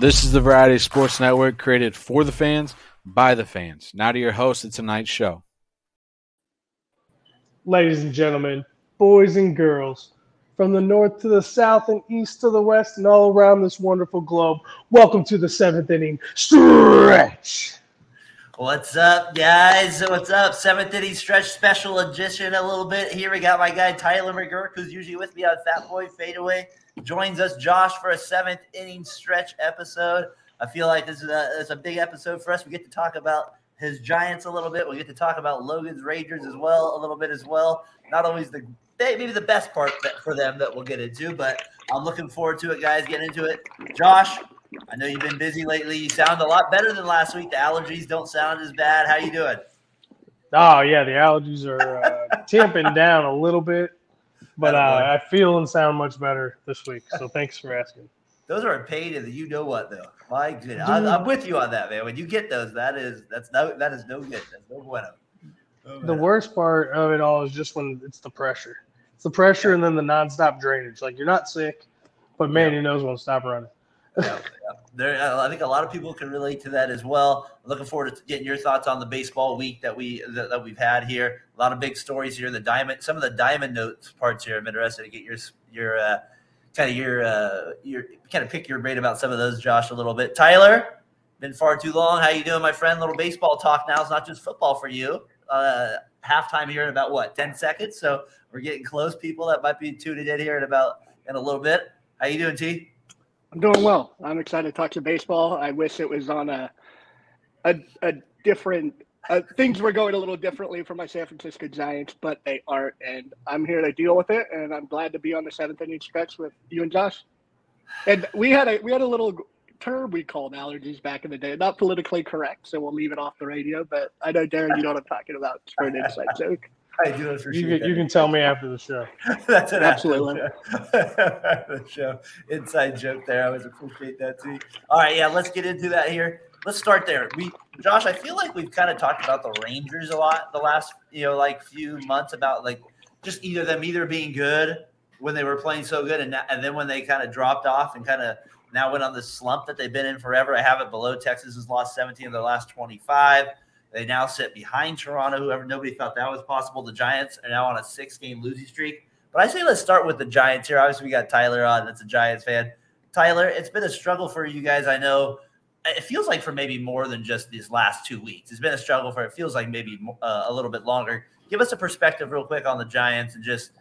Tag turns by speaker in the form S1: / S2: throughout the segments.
S1: This is the Variety Sports Network created for the fans, by the fans. Now to your host of tonight's show.
S2: Ladies and gentlemen, boys and girls, from the north to the south and east to the west and all around this wonderful globe, welcome to the seventh inning stretch.
S3: What's up, guys? What's up? Seventh inning stretch special edition. A little bit here. We got my guy Tyler McGurk, who's usually with me on Fat Boy Fadeaway. Joins us, Josh, for a seventh inning stretch episode. I feel like this is a, this is a big episode for us. We get to talk about his Giants a little bit. We get to talk about Logan's Rangers as well, a little bit as well. Not always the maybe the best part for them that we'll get into, but I'm looking forward to it, guys. Get into it. Josh, I know you've been busy lately. You sound a lot better than last week. The allergies don't sound as bad. How you doing?
S2: Oh yeah, the allergies are uh, tamping down a little bit, but uh, I feel and sound much better this week. So thanks for asking.
S3: Those are a pain in the you know what though. My goodness, I, I'm with you on that, man. When you get those, that is that's no that is no good. That's no bueno.
S2: No the worst part of it all is just when it's the pressure. It's the pressure and then the nonstop drainage. Like you're not sick, but man, your nose won't stop running.
S3: Yeah, yeah. There, I think a lot of people can relate to that as well. Looking forward to getting your thoughts on the baseball week that we that, that, we've had here. A lot of big stories here. The diamond, some of the diamond notes parts here. I'm interested to get your your uh, kind of your uh, your kind of pick your brain about some of those, Josh, a little bit. Tyler, been far too long. How you doing, my friend? Little baseball talk now. It's not just football for you. Uh, halftime here in about what ten seconds. So we're getting close. People that might be tuned in here in about in a little bit. How you doing, T?
S4: I'm doing well. I'm excited to talk to baseball. I wish it was on a a, a different uh, things were going a little differently for my San Francisco Giants, but they aren't, and I'm here to deal with it. And I'm glad to be on the seventh inning stretch with you and Josh. And we had a we had a little term we called allergies back in the day. Not politically correct, so we'll leave it off the radio. But I know Darren, you know what I'm talking about for an inside joke.
S3: I do it for
S2: you sure. Can, you can tell me after the show.
S3: That's an
S4: absolutely
S3: the show. Inside joke there. I always appreciate that too. All right, yeah, let's get into that here. Let's start there. We, Josh, I feel like we've kind of talked about the Rangers a lot the last, you know, like few months about like just either them either being good when they were playing so good, and and then when they kind of dropped off and kind of now went on this slump that they've been in forever. I have it below. Texas has lost 17 of their last 25. They now sit behind Toronto, whoever nobody thought that was possible. The Giants are now on a six game losing streak. But I say let's start with the Giants here. Obviously, we got Tyler on, that's a Giants fan. Tyler, it's been a struggle for you guys. I know it feels like for maybe more than just these last two weeks. It's been a struggle for it feels like maybe uh, a little bit longer. Give us a perspective, real quick, on the Giants and just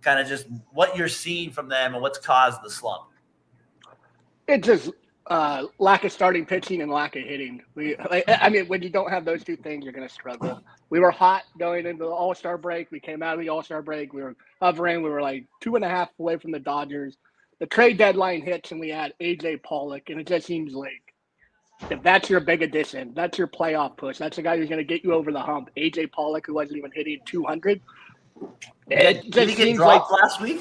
S3: kind of just what you're seeing from them and what's caused the slump.
S4: It just uh, lack of starting pitching and lack of hitting. We, like, I mean, when you don't have those two things, you're going to struggle. We were hot going into the All Star break. We came out of the All Star break. We were hovering. We were like two and a half away from the Dodgers. The trade deadline hits, and we had AJ Pollock, and it just seems like if that's your big addition, that's your playoff push. That's the guy who's going to get you over the hump. AJ Pollock, who wasn't even hitting 200.
S3: It did, did he get dropped like, last week?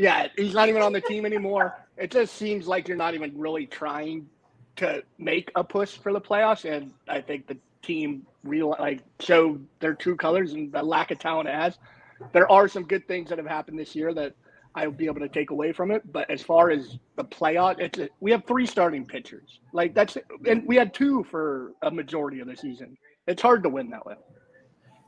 S4: Yeah, he's not even on the team anymore it just seems like you're not even really trying to make a push for the playoffs. And I think the team real like showed their true colors and the lack of talent it has. There are some good things that have happened this year that I'll be able to take away from it. But as far as the playoff, it's a, we have three starting pitchers. Like that's and we had two for a majority of the season. It's hard to win that way.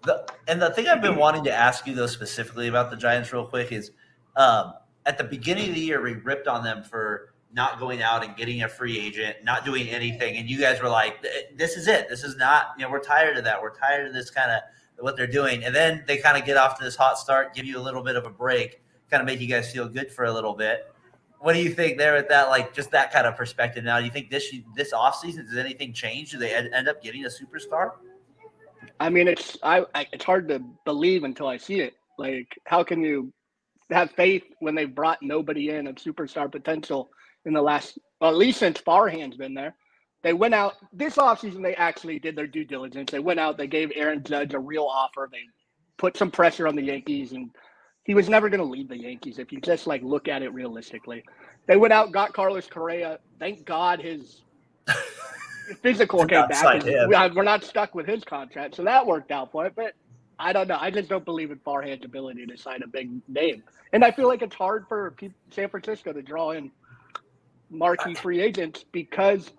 S3: The, and the thing I've been wanting to ask you though specifically about the Giants real quick is um, at the beginning of the year, we ripped on them for not going out and getting a free agent, not doing anything. And you guys were like, this is it. This is not, you know, we're tired of that. We're tired of this kind of what they're doing. And then they kind of get off to this hot start, give you a little bit of a break, kind of make you guys feel good for a little bit. What do you think there with that, like just that kind of perspective now? Do you think this this offseason, does anything change? Do they end up getting a superstar?
S4: I mean, it's I, I it's hard to believe until I see it. Like, how can you have faith when they've brought nobody in of superstar potential in the last, well, at least since Farhan's been there. They went out this offseason, they actually did their due diligence. They went out, they gave Aaron Judge a real offer. They put some pressure on the Yankees, and he was never going to leave the Yankees if you just like look at it realistically. They went out, got Carlos Correa. Thank God his physical came back. We're not stuck with his contract, so that worked out for it. But I don't know. I just don't believe in Farhan's ability to sign a big name, and I feel like it's hard for San Francisco to draw in marquee free agents because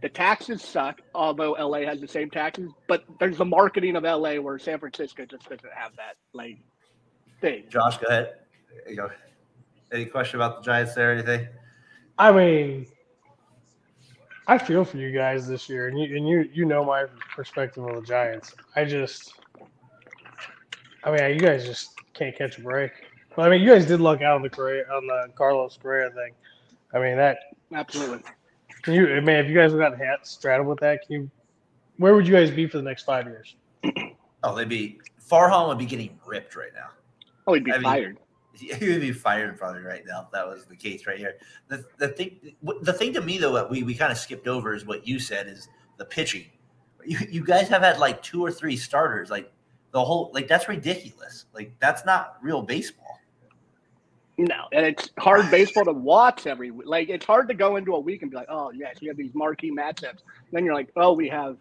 S4: the taxes suck, although LA has the same taxes, but there's the marketing of LA where San Francisco just doesn't have that like thing.
S3: Josh, go ahead. There you go. Any question about the Giants there? Anything?
S2: I mean, I feel for you guys this year, and you and you you know my perspective on the Giants. I just, I mean, you guys just can't catch a break. Well, I mean, you guys did luck out on the Correa, on the Carlos Correa thing. I mean, that
S4: Absolutely.
S2: can you? I mean, if you guys got hat straddled with that, can you? Where would you guys be for the next five years?
S3: Oh, they'd be Farhan would be getting ripped right now.
S4: Oh, he'd be
S3: I mean,
S4: fired.
S3: He would be fired probably right now if that was the case right here. The, the thing the thing to me though that we, we kind of skipped over is what you said is the pitching. You, you guys have had like two or three starters. Like the whole like that's ridiculous. Like that's not real baseball.
S4: No, and it's hard baseball to watch every week. Like it's hard to go into a week and be like, oh yes, you have these marquee matchups. then you're like, oh, we have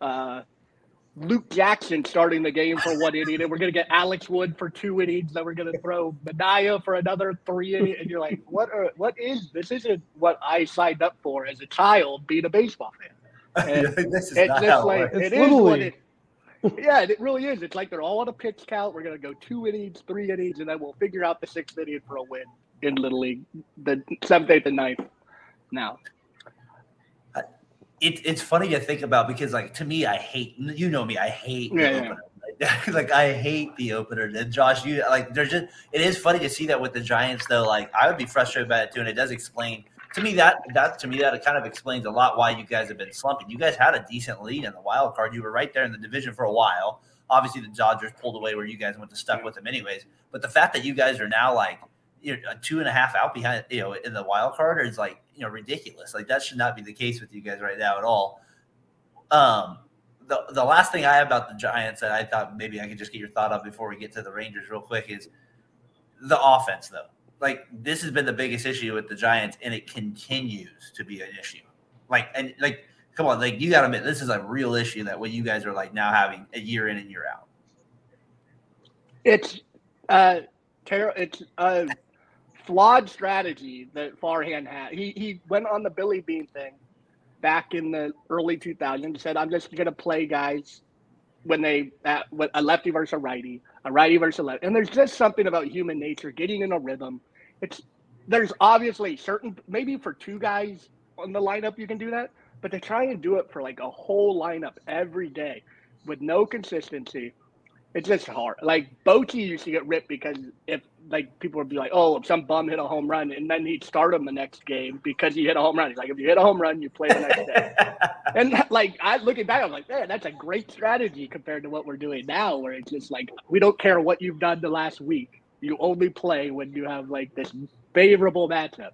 S4: uh, Luke Jackson starting the game for one inning, and we're gonna get Alex Wood for two innings. Then we're gonna throw Manaea for another three innings, and you're like, what? Are, what is this? Isn't what I signed up for as a child being a baseball fan. And
S3: this is
S4: It's
S3: not
S4: just
S3: how
S4: like
S3: works.
S2: It's
S4: what
S2: Little
S4: it. Yeah, it really is. It's like they're all on a pitch count. We're gonna go two innings, three innings, and then we'll figure out the sixth inning for a win in Little League, the seventh, eighth, and ninth. Now,
S3: it, it's funny to think about because like to me i hate you know me i hate the
S4: Yeah, yeah.
S3: opener like, like i hate the opener and josh you like there's just it is funny to see that with the giants though like i would be frustrated by it too and it does explain to me that that to me that kind of explains a lot why you guys have been slumping you guys had a decent lead in the wild card you were right there in the division for a while obviously the dodgers pulled away where you guys went to stuck with them anyways but the fact that you guys are now like you're a two and a half out behind, you know, in the wild card is like, you know, ridiculous. Like that should not be the case with you guys right now at all. Um, the the last thing I have about the Giants that I thought maybe I could just get your thought on before we get to the Rangers real quick is the offense though. Like this has been the biggest issue with the Giants, and it continues to be an issue. Like and like, come on, like you got to admit this is a real issue that what you guys are like now having a year in and year out.
S4: it's uh, ter- It's a flawed strategy that Farhan had. He he went on the Billy Beane thing back in the early 2000s. and Said, "I'm just to play guys when they at, a lefty versus a righty, a righty versus a lefty." And there's just something about human nature getting in a rhythm. It's there's obviously certain maybe for two guys on the lineup you can do that, but to try and do it for like a whole lineup every day with no consistency, it's just hard. Like Bochy used to get ripped because if like people would be like, "Oh, if some bum hit a home run," and then he'd start him the next game because he hit a home run. He's like, "If you hit a home run, you play the next day." and like I looking back, I'm like, "Man, that's a great strategy compared to what we're doing now, where it's just like we don't care what you've done the last week. You only play when you have like this favorable matchup."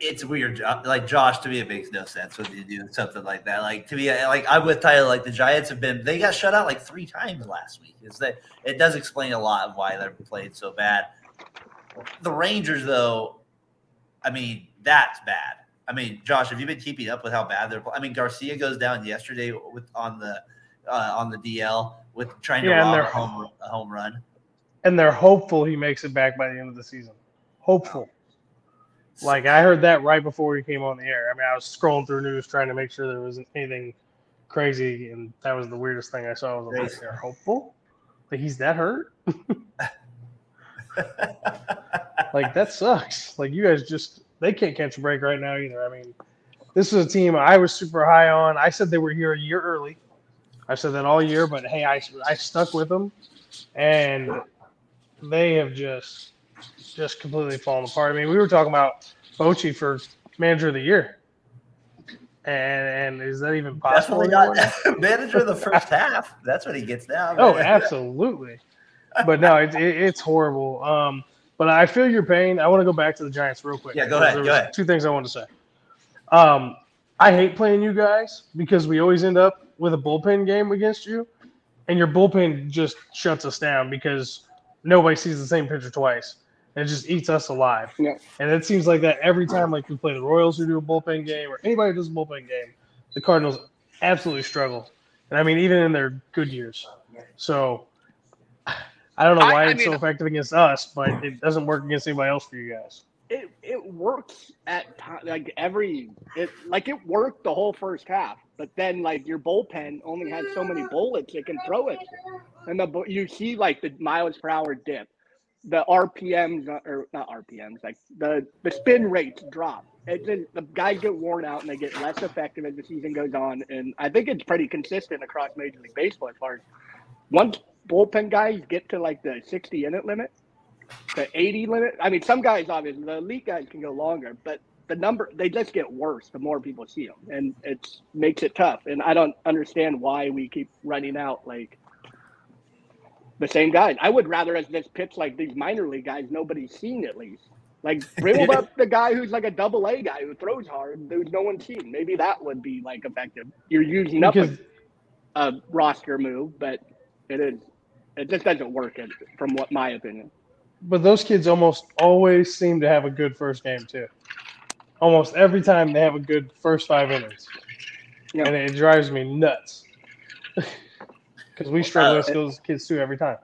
S3: it's weird. Like Josh, to me, it makes no sense when you do something like that. Like to me, like I'm with Tyler. Like the Giants have been, they got shut out like three times last week. Is that it does explain a lot of why they're playing so bad. The Rangers, though, I mean, that's bad. I mean, Josh, have you been keeping up with how bad they're? I mean, Garcia goes down yesterday with on the uh, on the DL with trying to
S2: Yeah, and
S3: rob a home, a home run.
S2: And they're hopeful he makes it back by the end of the season. Hopeful. Like I heard that right before we came on the air. I mean, I was scrolling through news trying to make sure there wasn't anything crazy, and that was the weirdest thing I saw. I was like,
S3: Crazy.
S2: they're hopeful. Like he's that hurt. Like that sucks. Like you guys just they can't catch a break right now either. I mean, this is a team I was super high on. I said they were here a year early. I said that all year, but hey, I I stuck with them, and they have just just completely fallen apart. I mean, we were talking about Bochy for manager of the year, and and is that even
S3: That's
S2: possible?
S3: what we got. Manager of the first half. That's what he gets now.
S2: Oh,
S3: man.
S2: absolutely. But no, it's it, it's horrible. Um, but I feel your pain. I want to go back to the Giants real quick.
S3: Yeah, go ahead, go ahead.
S2: Two things I want to say. Um, I hate playing you guys because we always end up with a bullpen game against you, and your bullpen just shuts us down because nobody sees the same pitcher twice. And it just eats us alive.
S4: Yeah.
S2: And it seems like that every time, like we play the Royals who do a bullpen game or anybody who does a bullpen game, the Cardinals absolutely struggle. And I mean, even in their good years. So I don't know why
S4: I
S2: it's so effective against us, but it doesn't work against anybody else for you guys.
S4: it it works at like every it like it worked the whole first half, but then like your bullpen only had so many bullets it can throw it, and the you see like the miles per hour dip, the RPMs uh, or not RPMs like the the spin rates drop. It just the guys get worn out and they get less effective as the season goes on, and I think it's pretty consistent across Major League Baseball as far as once bullpen guys get to like the sixty inning limit the 80 limit. I mean, some guys, obviously, the elite guys can go longer, but the number, they just get worse the more people see them. And it makes it tough. And I don't understand why we keep running out like the same guys. I would rather as this pitch like these minor league guys nobody's seen at least. Like bring up the guy who's like a double A guy who throws hard, who's no one's seen. Maybe that would be like effective. You're using up a, a roster move, but it is it just doesn't work from what my opinion.
S2: but those kids almost always seem to have a good first game too. Almost every time they have a good first five innings,
S4: Yeah.
S2: and it drives me nuts because we struggle
S3: Uh,
S2: with those kids too every time.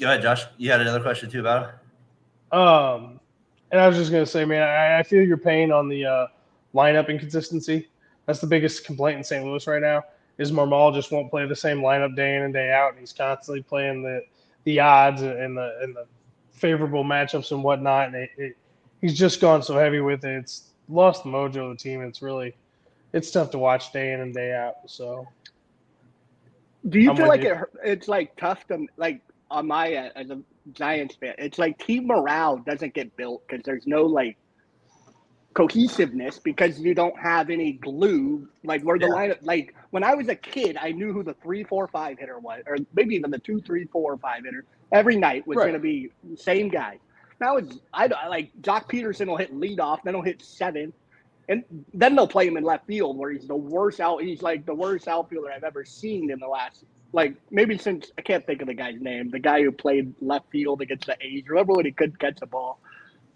S3: Go ahead, Josh. You had another question too about it.
S2: Um, and I was just gonna say, man, I, I feel your pain on the uh, lineup inconsistency. That's the biggest complaint in St. Louis right now. Is Marmol just won't play the same lineup day in and day out, and he's constantly playing the the odds and the and the favorable matchups and whatnot. And it, it, he's just gone so heavy with it. It's lost the mojo of the team. It's really it's tough to watch day in and day out. So
S4: Do you
S2: I'm
S4: feel like
S2: you.
S4: it, it's like tough to like on my end as a Giants fan? It's like team morale doesn't get built because there's no like cohesiveness because you don't have any glue. Like where the
S3: Yeah.
S4: lineup, like when I was a kid, I knew who the three, four, five hitter was, or maybe even the two, three, four, five hitter every night was
S2: Right.
S4: going to be the same guy. Now it's I I- like Joc Pederson will hit leadoff, then he'll hit seven. And then they'll play him in left field where he's the worst out. He's like the worst outfielder I've ever seen in the last, like maybe since I can't think of the guy's name. The guy who played left field against the A's. Remember when he couldn't catch the ball?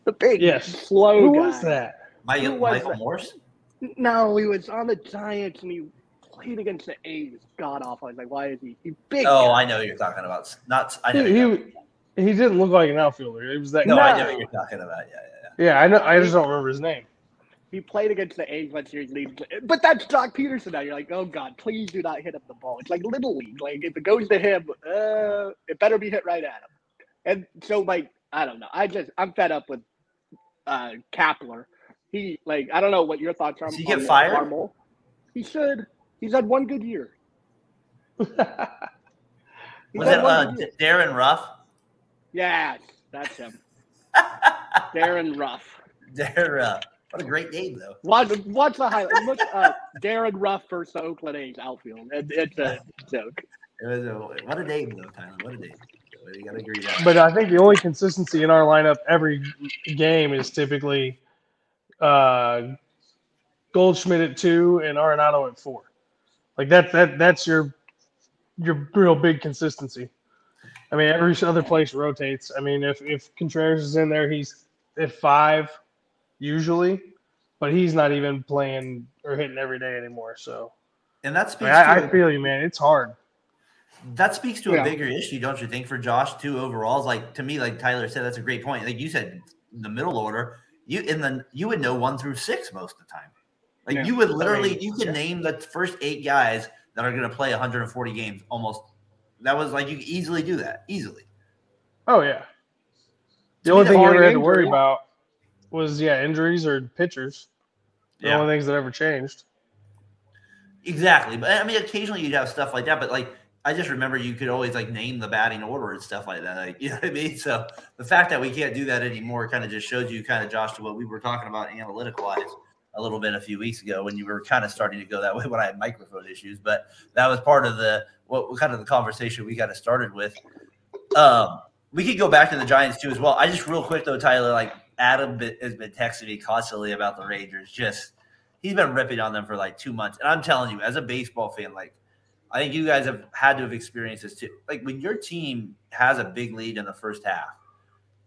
S4: The big,
S2: Yes.
S4: slow
S2: who
S4: guy.
S2: was that?
S3: Michael,
S4: Who was
S3: Michael
S4: that?
S3: Morse.
S4: No, he was on the Giants and he played against the A's. God awful. I was like, why is he? He's big.
S3: Oh,
S4: guy.
S3: I know who you're talking about. Not. I know.
S2: He,
S3: you're
S2: he he didn't look like an outfielder. It was that
S3: no,
S2: guy.
S3: I know what you're talking about. Yeah, yeah, yeah.
S2: Yeah, I know. I just don't remember his name.
S4: He played against the A's one series lead, but that's Joc Pederson now. You're like, oh god, please do not hit up the ball. It's like little league. Like if it goes to him, uh, it better be hit right at him. And so, like, I don't know. I just I'm fed up with uh Kapler. He like I don't know what your thoughts are.
S3: Does he
S4: on
S3: get fired?
S4: Marmol. He should. He's had one good year.
S3: Was it uh,
S4: good year.
S3: D- Darin Ruf?
S4: Yes, that's him. Darin Ruf.
S3: Darin Ruf. What a great name, though.
S4: Watch, watch the highlight. Look, uh, Darin Ruf versus the Oakland A's outfield. It, it's a joke.
S3: It was a, what a name, though, Tyler. What a name. You got to agree that.
S2: But I think the only consistency in our lineup every game is typically uh, Goldschmidt at two and Arenado at four. Like that that that's your your real big consistency. I mean, every other place rotates. I mean, if if Contreras is in there, he's at five usually, but he's not even playing or hitting every day anymore. So
S3: and that
S2: I,
S3: speaks
S2: mean, I,
S3: to
S2: I feel you, man. It's hard.
S3: that speaks to a bigger issue, don't you think, for Josh too? Overall, It's like to me, like Tyler said, that's a great point. Like you said, the middle order, you in the you would know one through six most of the time. Like
S4: Yeah.
S3: you would literally, you can
S2: yeah.
S3: name the first eight guys that are going to play 140 games almost. That was like you could easily do that easily.
S2: Oh yeah. The
S3: To
S2: only thing you ever had to worry about was yeah injuries or pitchers. The
S3: Yeah.
S2: only things that ever changed.
S3: Exactly. But I mean, occasionally you'd have stuff like that. But like, I just remember you could always like name the batting order and stuff like that. Like, you know what I mean? So the fact that we can't do that anymore kind of just shows you kind of Josh to what we were talking about analytic wise a little bit a few weeks ago when you were kind of starting to go that way when I had microphone issues. But that was part of the what kind of the conversation we kind of started with. Um, we could go back to the Giants too as well. I just real quick though, Tyler, like Adam has been texting me constantly about the Rangers. Just he's been ripping on them for like two months, and I'm telling you, as a baseball fan, like I think you guys have had to have experienced this too. Like when your team has a big lead in the first half,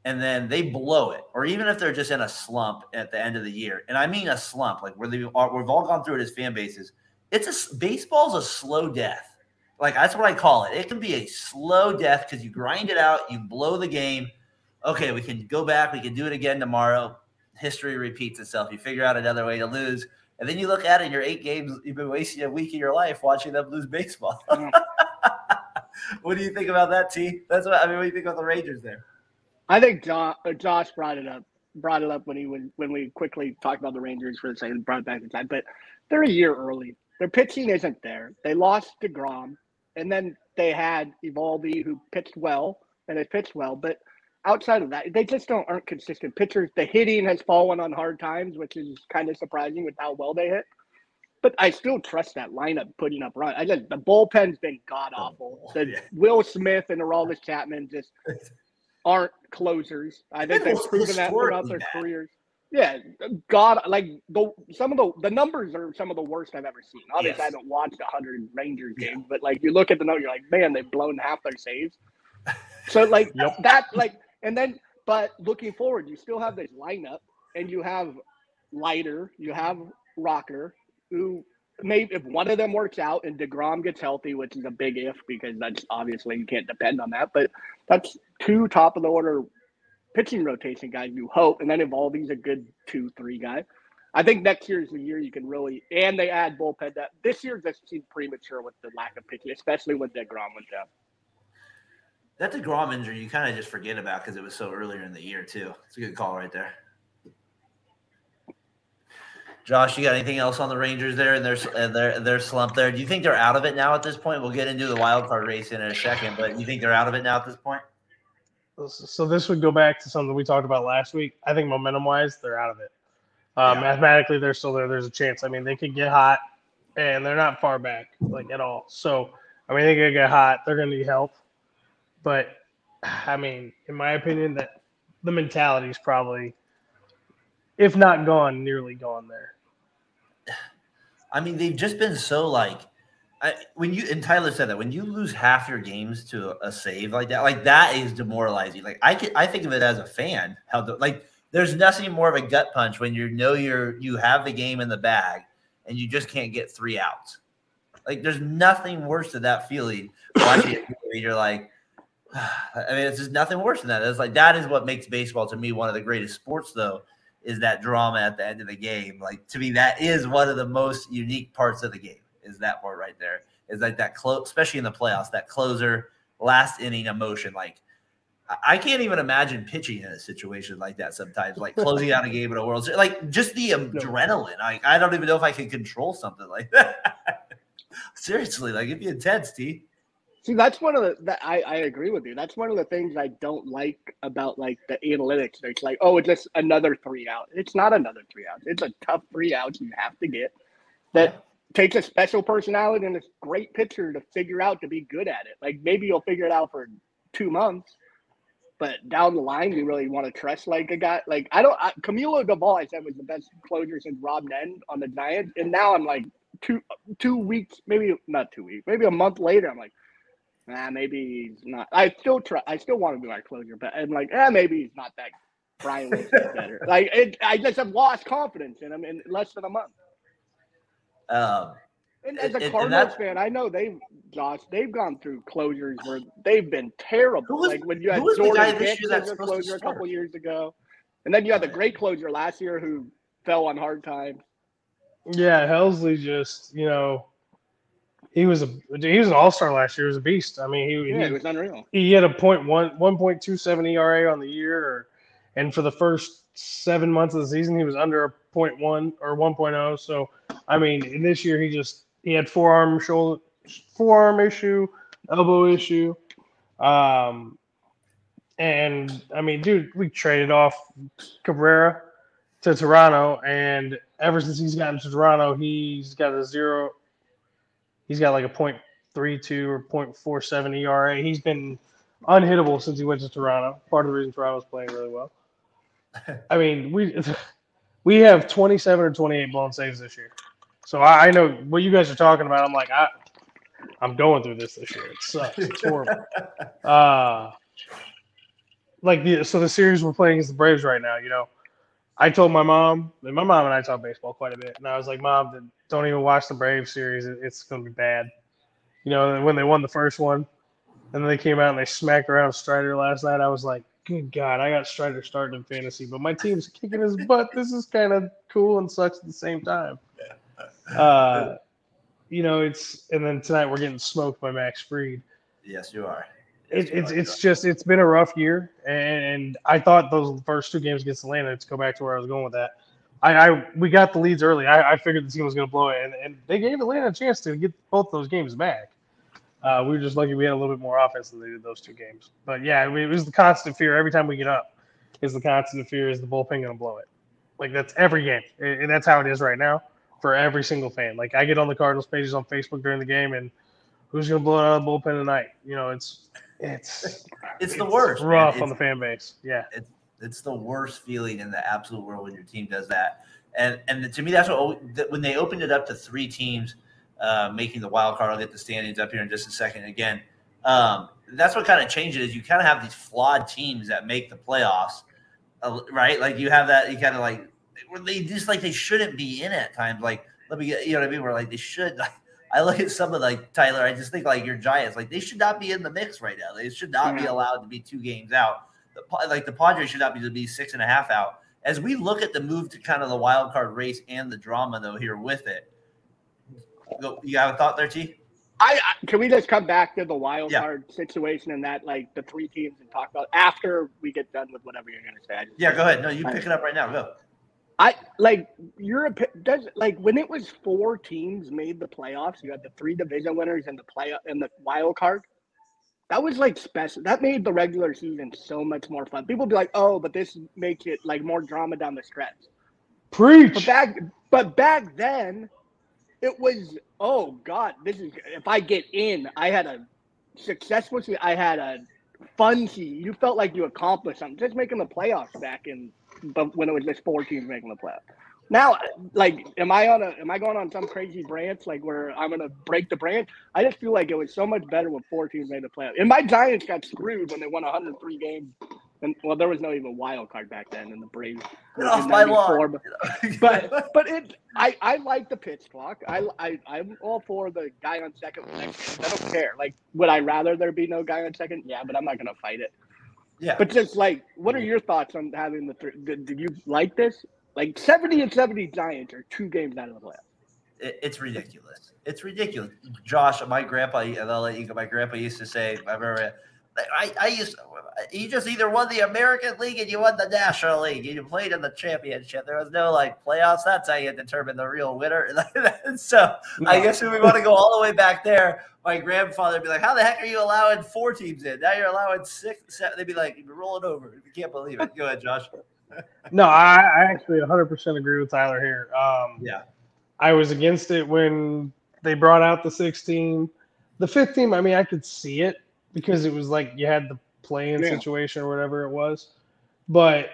S3: and then they blow it, or even if they're just in a slump at the end of the year, and I mean a slump, like where they are, we've all gone through it as fan bases. It's a baseball's a slow death. Like that's what I call it. It can be a slow death because you grind it out, you blow the game. okay, we can go back, we can do it again tomorrow. History repeats itself. You figure out another way to lose. And then you look at it, in your eight games, you've been wasting a week of your life watching them lose baseball. What do you think about that, T? That's what I mean. What do you think about the Rangers there?
S4: I think Josh, uh, Josh brought it up. Brought it up when he was when we quickly talked about the Rangers for a second, brought it back in time. But they're a year early. Their pitching isn't there. They lost Degrom, and then they had Eovaldi, who pitched well and has pitched well. But outside of that, they just don't aren't consistent pitchers. The hitting has fallen on hard times, which is kind of surprising with how well they hit. But I still trust that lineup putting up run. I just the bullpen's been god awful. The
S3: yeah.
S4: Will Smith and Aroldis Chapman just aren't closers. I think they've proven that throughout their
S3: bad.
S4: careers. Yeah, God, like the some of the the numbers are some of the worst I've ever seen. Obviously, I
S3: Yes.
S4: haven't watched a hundred Rangers games, but like you look at the number, you're like, man, they've blown half their saves. So like
S2: Yep.
S4: that, like, and then but looking forward, you still have this lineup, and you have Leiter, you have Rocker, who maybe if one of them works out and Degrom gets healthy, which is a big if because that's obviously you can't depend on that, but that's two top of the order pitching rotation guys you hope, and then Eovaldi's a good two, three guy. I think next year is the year you can really and they add bullpen depth. This year just seemed premature with the lack of pitching, especially when Degrom went down.
S3: That DeGrom injury, you kind of just forget about because it was so earlier in the year, too. It's a good call right there. Josh, you got anything else on the Rangers there and their their their slump there? Do you think they're out of it now at this point? We'll get into the wild card race in a second, but you think they're out of it now at this point?
S2: So this would go back to something we talked about last week. I think momentum wise, they're out of it. Uh,
S3: Yeah.
S2: Mathematically, they're still there. There's a chance. I mean, they could get hot, and they're not far back like at all. So I mean, they could get hot. They're going to need help. But I mean, in my opinion, that the mentality is probably, if not gone, nearly gone there.
S3: I mean, they've just been so like, I, when you and Tyler said that when you lose half your games to a, a save like that, like that is demoralizing. Like I can, I think of it as a fan. How the, like there's nothing more of a gut punch when you know you're you have the game in the bag and you just can't get three outs. Like there's nothing worse than that feeling watching it. You're like, I mean, it's just nothing worse than that. It's like that is what makes baseball to me one of the greatest sports, though, is that drama at the end of the game. Like to me, that is one of the most unique parts of the game. Is that part right there? Is like that close, especially in the playoffs, that closer last inning emotion. Like I- I can't even imagine pitching in a situation like that sometimes, like closing out a game in a World Series, like just the adrenaline. Like I don't even know if I can control something like that. Seriously, like it'd be intense, T.
S4: See, that's one of the that I, I agree with you. That's one of the things I don't like about like the analytics. It's like, oh, it's just another three out. It's not another three out. It's a tough three outs you have to get. That takes a special personality and a great pitcher to figure out to be good at it. Like maybe you'll figure it out for two months, but down the line, you really want to trust like a guy. Like I don't. I, Camilo Doval, I said was the best closer since Rob Nen on the Giants, and now I'm like two two weeks, maybe not two weeks, maybe a month later, I'm like. Nah, maybe he's not. I still try. I still want to be my closure, but I'm like, eh, maybe he's not that. Brian Wilson better. Like, it, I just have lost confidence in him in less than a month.
S3: Um,
S4: And
S3: And-
S4: as a
S3: and- and
S4: Cardinals
S3: that-
S4: fan, I know they've, Josh, they've gone through closures where they've been terrible.
S3: Who was-
S4: like when you had
S3: who the
S4: Jordan
S3: guy this
S4: Hicks
S3: year that's
S4: as a
S3: supposed to
S4: closer a couple years ago, and then you had the great closer last year who fell on hard times.
S2: Yeah, Helsley just you know, he was a he was an all star last year. He was a beast. I mean, he
S4: Yeah,
S2: he,
S4: it was unreal.
S2: he had a point one one point two seven ERA on the year, or, and for the first seven months of the season, he was under a point one or one oh. So I mean, in this year he just he had forearm shoulder forearm issue, elbow issue, um, and I mean, dude, we traded off Cabrera to Toronto, and ever since he's gotten to Toronto, he's got a zero. He's got like a point three two or point four seven ERA. He's been unhittable since he went to Toronto. Part of the reason Toronto's playing really well. I mean, we we have 27 or 28 blown saves this year. So I, I know what you guys are talking about. I'm like, I, I'm going through this this year. It sucks. It's horrible. Uh, like the so the series we're playing is the Braves right now. You know, I told my mom, and my mom and I talk baseball quite a bit, and I was like, Mom, don't even watch the Braves series. It- It's going to be bad. You know, when they won the first one, and then they came out and they smacked around Strider last night. I was like, good God, I got Strider starting in fantasy, but my team's kicking his butt. This is kind of cool and sucks at the same time. Uh, you know, it's and then tonight we're getting smoked by Max Fried.
S3: Yes, you are.
S2: It, it's it's just it's been a rough year, and I thought those first two games against Atlanta. To go back to where I was going with that, I, I we got the leads early. I, I figured the team was going to blow it, and, and they gave Atlanta a chance to get both those games back. Uh, we were just lucky we had a little bit more offense than they did those two games. But yeah, it was the constant fear every time we get up. Is the constant fear is the bullpen going to blow it? Like that's every game, and that's how it is right now for every single fan. Like I get on the Cardinals pages on Facebook during the game, and who's going to blow it out of the bullpen tonight? You know, it's it's
S3: it's the worst.
S2: rough
S3: It's-
S2: on the fan base. Yeah.
S3: It's it's the worst feeling in the absolute world when your team does that. And and to me, that's what when they opened it up to three teams uh, making the wild card. I'll get the standings up here in just a second. Again, um, that's what kind of changed it. Is you kind of have these flawed teams that make the playoffs, uh, right? Like you have that. You kind of like they just like they shouldn't be in at times. Like let me get you know what I mean. We're like they should. Like, I look at some of like Tyler. I just think like your Giants, like they should not be in the mix right now. They should not be allowed to be two games out. The, like the Padres should not be to be six and a half out. As we look at the move to kind of the wild card race and the drama though here with it, you have a thought there, T?
S4: I, I can we just come back to the wild
S3: Yeah.
S4: card situation and that like the three teams and talk about after we get done with whatever you're gonna say.
S3: Yeah, go ahead. No, you pick it up right now. Go.
S4: I like your opi- does like when it was four teams made the playoffs. You had the three division winners and the play and the wild card. That was like special. That made the regular season so much more fun. People be like, "Oh, but this makes it like more drama down the stretch." But
S2: Preach.
S4: back, but back then, it was oh god, this is if I get in, I had a successful season. I had a fun season. You felt like you accomplished something. Just making the playoffs back in, but when it was just four teams making the playoffs. Now, like, am I on a? Am I going on some crazy branch like where I'm gonna break the branch? I just feel like it was so much better when four teams made the playoffs. And my Giants got screwed when they won 103 games. And well, there was no even wild card back then, and the Braves.
S3: Get off my
S4: 94,
S3: lawn.
S4: but- but but it I I like the pitch clock. I I I'm all for the guy on second. I don't care. Like, would I rather there be no guy on second? Yeah, but I'm not gonna fight it.
S3: yeah.
S4: But just like, what are your thoughts on having the? Th- did, did you like this? Like seventy and seventy Giants are two games out of the playoffs.
S3: it, it's ridiculous. It's ridiculous. Josh, my grandpa, and I'll let you go. My grandpa used to say, I remember, I, I used, you just either won the American League and you won the National League. You played in the championship. There was no like playoffs. That's how you determine the real winner. so I guess if we want to go all the way back there, my grandfather would be like, "How the heck are you allowing four teams in? Now you're allowing six. Seven. They'd be like, "You're rolling over. You can't believe it." Go ahead, Josh.
S2: No, I, I actually 100% agree with Tyler here. Um,
S3: Yeah.
S2: I was against it when they brought out the 16. The fifth team, I mean, I could see it because it was like you had the play-in
S4: Yeah.
S2: situation or whatever it was. But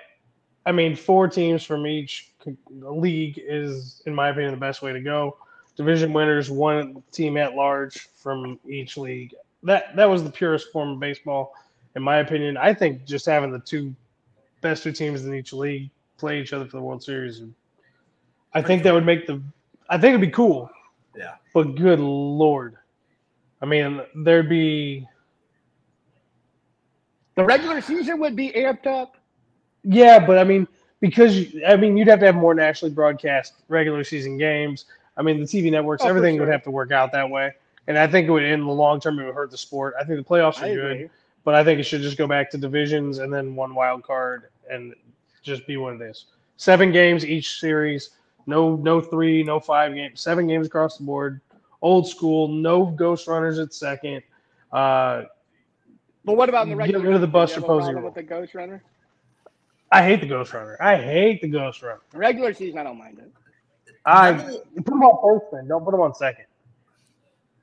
S2: I mean, four teams from each league is, in my opinion, the best way to go. Division winners, one team at large from each league. That that was the purest form of baseball, in my opinion. I think just having the two best two teams in each league play each other for the World Series. I think that would make the. I think it'd be cool.
S3: Yeah.
S2: But good lord, I mean, there'd be
S4: The regular season would be amped up.
S2: yeah, but I mean, because I mean, you'd have to have more nationally broadcast regular season games. I mean, the TV networks,
S4: Oh,
S2: everything would have to work out that way. And I think it would, in the long term, it would hurt the sport. I think the playoffs are good. but I think it should just go back to divisions and then one wild card and just be what it is. Seven games each series. No, no three, no five games. Seven games across the board. Old school. No ghost runners at second. Uh,
S4: But what about in the
S2: Get rid of the
S4: season? Do you
S2: Buster Posey rule.
S4: with the ghost runner.
S2: I hate the ghost runner. I hate the ghost runner.
S4: Regular season, I don't mind it.
S2: I
S3: None
S2: put them on first, then Don't put them on second.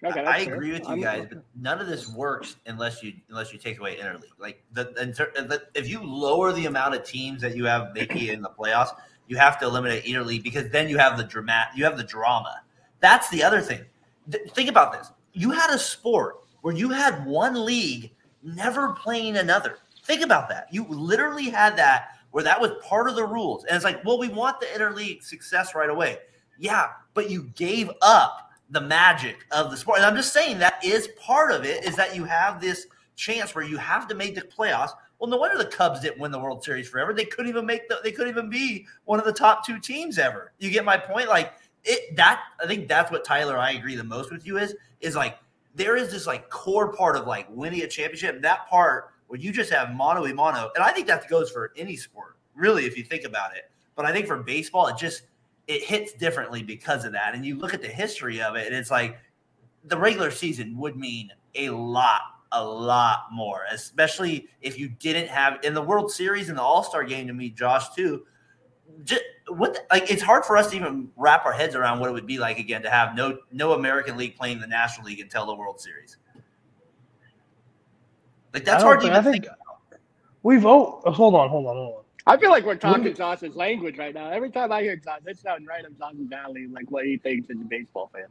S4: Okay,
S3: I
S4: that's fair.
S3: agree with you
S4: I'm-
S3: guys, but none of this works unless you unless you take away interleague. Like the, in the if you lower the amount of teams that you have making it in the playoffs, you have to eliminate interleague because then you have the dramat, you have the drama. That's the other thing. Th- think about this: you had a sport where you had one league never playing another. Think about that. You literally had that where that was part of the rules, and it's like, well, we want the interleague success right away. Yeah, but you gave up the magic of the sport. And I'm just saying that is part of it is that you have this chance where you have to make the playoffs Well, no wonder the Cubs didn't win the World Series forever. They couldn't even make the, they couldn't even be one of the top two teams ever. You get my point? Like it that I think that's what Tyler I agree the most with you is is like there is this like core part of like winning a championship. That part where you just have mono a mono, and I think that goes for any sport, really, if you think about it. But I think for baseball, it just it hits differently because of that. And you look at the history of it, and it's like the regular season would mean a lot, a lot more, especially if you didn't have in the World Series and the All Star game to me, Josh, too. Just, what the, like it's hard for us to even wrap our heads around what it would be like again to have no no American League playing the National League until the World Series. Like that's hard to even
S2: I
S3: think.
S2: think we've oh hold on, hold on, hold on.
S4: I feel like we're talking
S2: Wouldn't
S4: Josh's language right now. Every time I hear Josh, it sounds right up Josh's valley, like what he thinks as a baseball fan.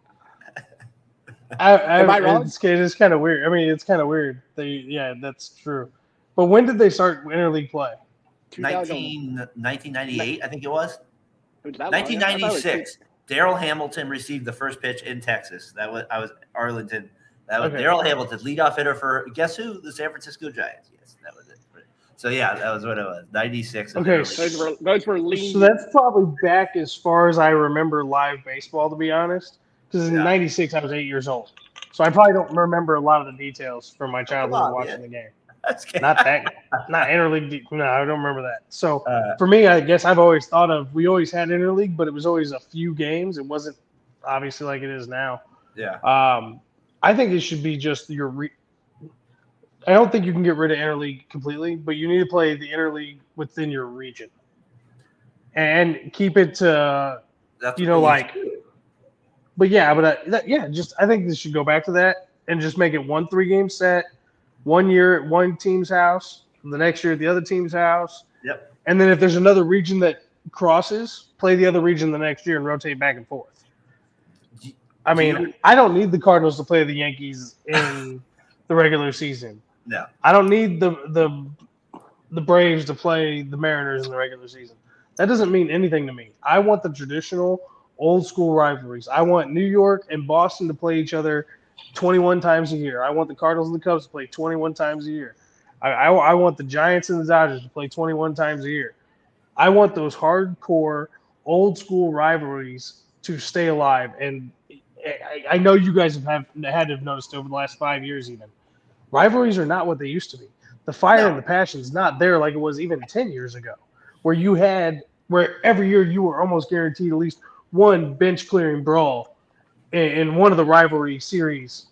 S2: I, I,
S4: Am I wrong?
S2: It's, it's kind of weird. I mean, it's kind of weird. They, yeah, that's true. But when did they start interleague play?
S4: 2000
S3: 19, 1998, I think it was.
S4: was that long? I thought it was
S3: 1996. Darryl Hamilton received the first pitch in Texas. That was I was Arlington. That was
S2: Okay.
S3: Darryl Hamilton, leadoff hitter for guess who? The San Francisco Giants. Yes, that was it. So yeah, that was what it was. 96.
S2: Okay,
S4: Those were those were lean.
S2: So that's probably back as far as I remember live baseball, to be honest. Because in
S3: Yeah.
S2: '96 I was eight years old, so I probably don't remember a lot of the details from my childhood watching
S3: man.
S2: the game. Not that, not interleague. No, I don't remember that. So
S3: Uh,
S2: for me, I guess I've always thought of we always had interleague, but it was always a few games. It wasn't obviously like it is now.
S3: yeah.
S2: Um, I think it should be just your. Re- I don't think you can get rid of interleague completely, but you need to play the interleague within your region, and keep it to.
S3: That's
S2: You know, like-
S3: do.
S2: But yeah, but uh, that, yeah, just I think this should go back to that and just make it one three game set, one year at one team's house, the next year at the other team's house.
S3: Yep.
S2: And then if there's another region that crosses, play the other region the next year and rotate back and forth. I mean, I don't need the Cardinals to play the Yankees in the regular season.
S3: No.
S2: I don't need the the the Braves to play the Mariners in the regular season. That doesn't mean anything to me. I want the traditional old school rivalries. I want New York and Boston to play each other 21 times a year. I want the Cardinals and the Cubs to play 21 times a year. I, I, I want the Giants and the Dodgers to play 21 times a year. I want those hardcore old school rivalries to stay alive. And I, I know you guys have, have had to have noticed over the last five years, even rivalries are not what they used to be. The fire
S3: No.
S2: and the passion is not there like it was even 10 years ago, where you had where every year you were almost guaranteed at least one bench clearing brawl in, in one of the rivalry series